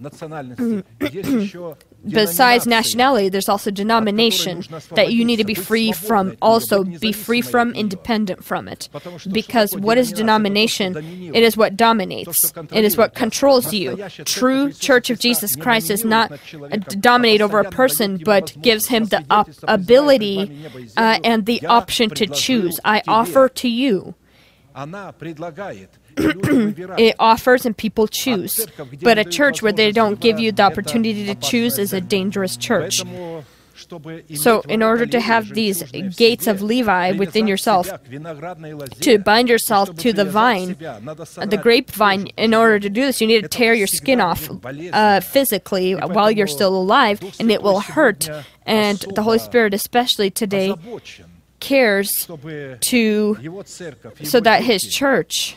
Speaker 6: [clears throat] besides nationality, there's also denomination that you need to be free from, also be free from, independent from it. Because what is denomination? It is what dominates, it is what controls you. True Church of Jesus Christ does not uh, dominate over a person, but gives him the op- ability uh, and the option to choose. I offer to you it offers and people choose. But a church where they don't give you the opportunity to choose is a dangerous church. So, in order to have these gates of Levi within yourself, to bind yourself to the vine, the grapevine, in order to do this, you need to tear your skin off uh, physically while you're still alive, and it will hurt. And the Holy Spirit, especially today, cares to so that His church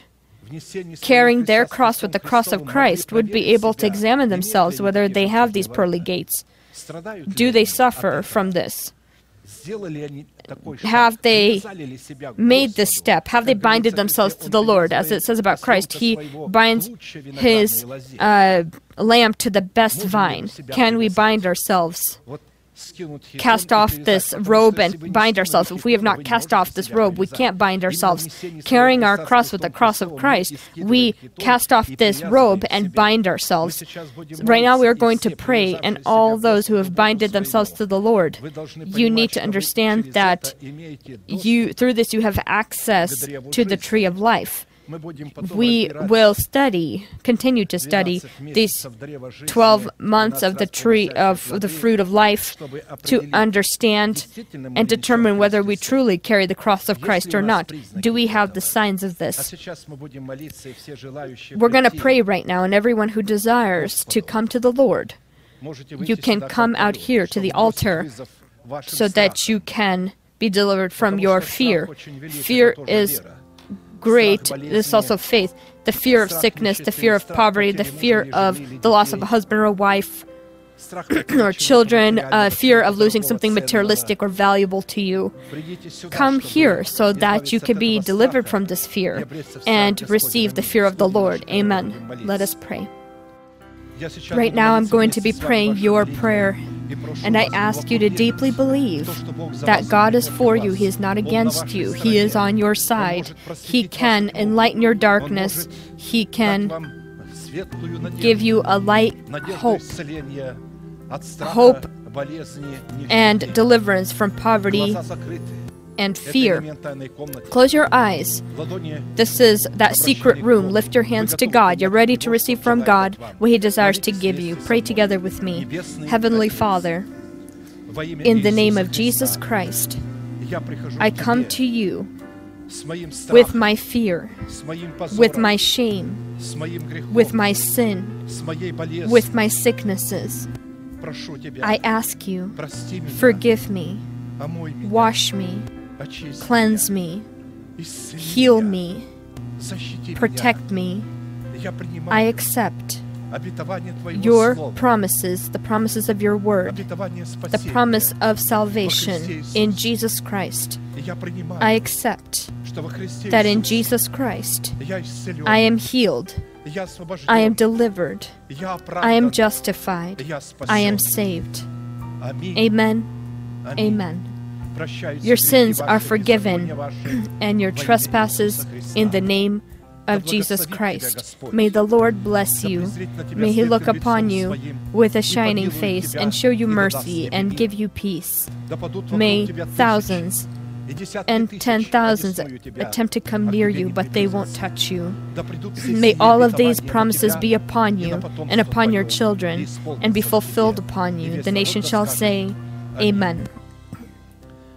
Speaker 6: carrying their cross with the cross of Christ would be able to examine themselves whether they have these pearly gates. Do they suffer from this? Have they made this step? Have they binded themselves to the Lord? As it says about Christ, He binds His uh, lamp to the best vine. Can we bind ourselves cast off this robe and bind ourselves. If we have not cast off this robe, we can't bind ourselves. Carrying our cross with the cross of Christ, we cast off this robe and bind ourselves. Right now, we are going to pray, and all those who have binded themselves to the Lord, you need to understand that you, through this, you have access to the tree of life we will study, continue to study these 12 months of the tree of the fruit of life to understand and determine whether we truly carry the cross of Christ or not. Do we have the signs of this? We're going to pray right now, and everyone who desires to come to the Lord, you can come out here to the altar so that you can be delivered from your fear. Fear is great the source
Speaker 7: of
Speaker 6: faith the fear of sickness, the fear of poverty, the fear of the loss of a husband or wife [coughs] or children, uh, fear of losing something materialistic or valuable to you. Come here so that you can be delivered from this fear and receive the fear of the Lord. Amen. Let us pray. Right now, I'm going to be praying your prayer. And I ask you to deeply believe that God is for you. He is not against you. He is on your side. He can enlighten your darkness. He can give you a light hope. Hope and deliverance from poverty and fear. Close your eyes. This is that secret room. Lift your hands to God. You're ready to receive from God what He desires to give you. Pray together with me. Heavenly Father, in the name of Jesus Christ, I come to you with my fear, with my shame, with my sin, with my sicknesses. I ask you, forgive me, wash me, Cleanse me. Heal me. Protect me. I accept your promises, the promises of your word, the promise of salvation in Jesus Christ. I accept that in Jesus Christ I am healed. I am delivered. I am justified. I am saved. Amen. Amen. Your sins are forgiven, [clears throat] and your trespasses in the name of Jesus Christ. May the Lord bless you. May He look upon you with a shining face and show you mercy and give you peace. May thousands and ten thousands attempt to come near you, but they won't touch you. May all of these promises be upon you and upon your children and be fulfilled upon you. The nation shall say, Amen.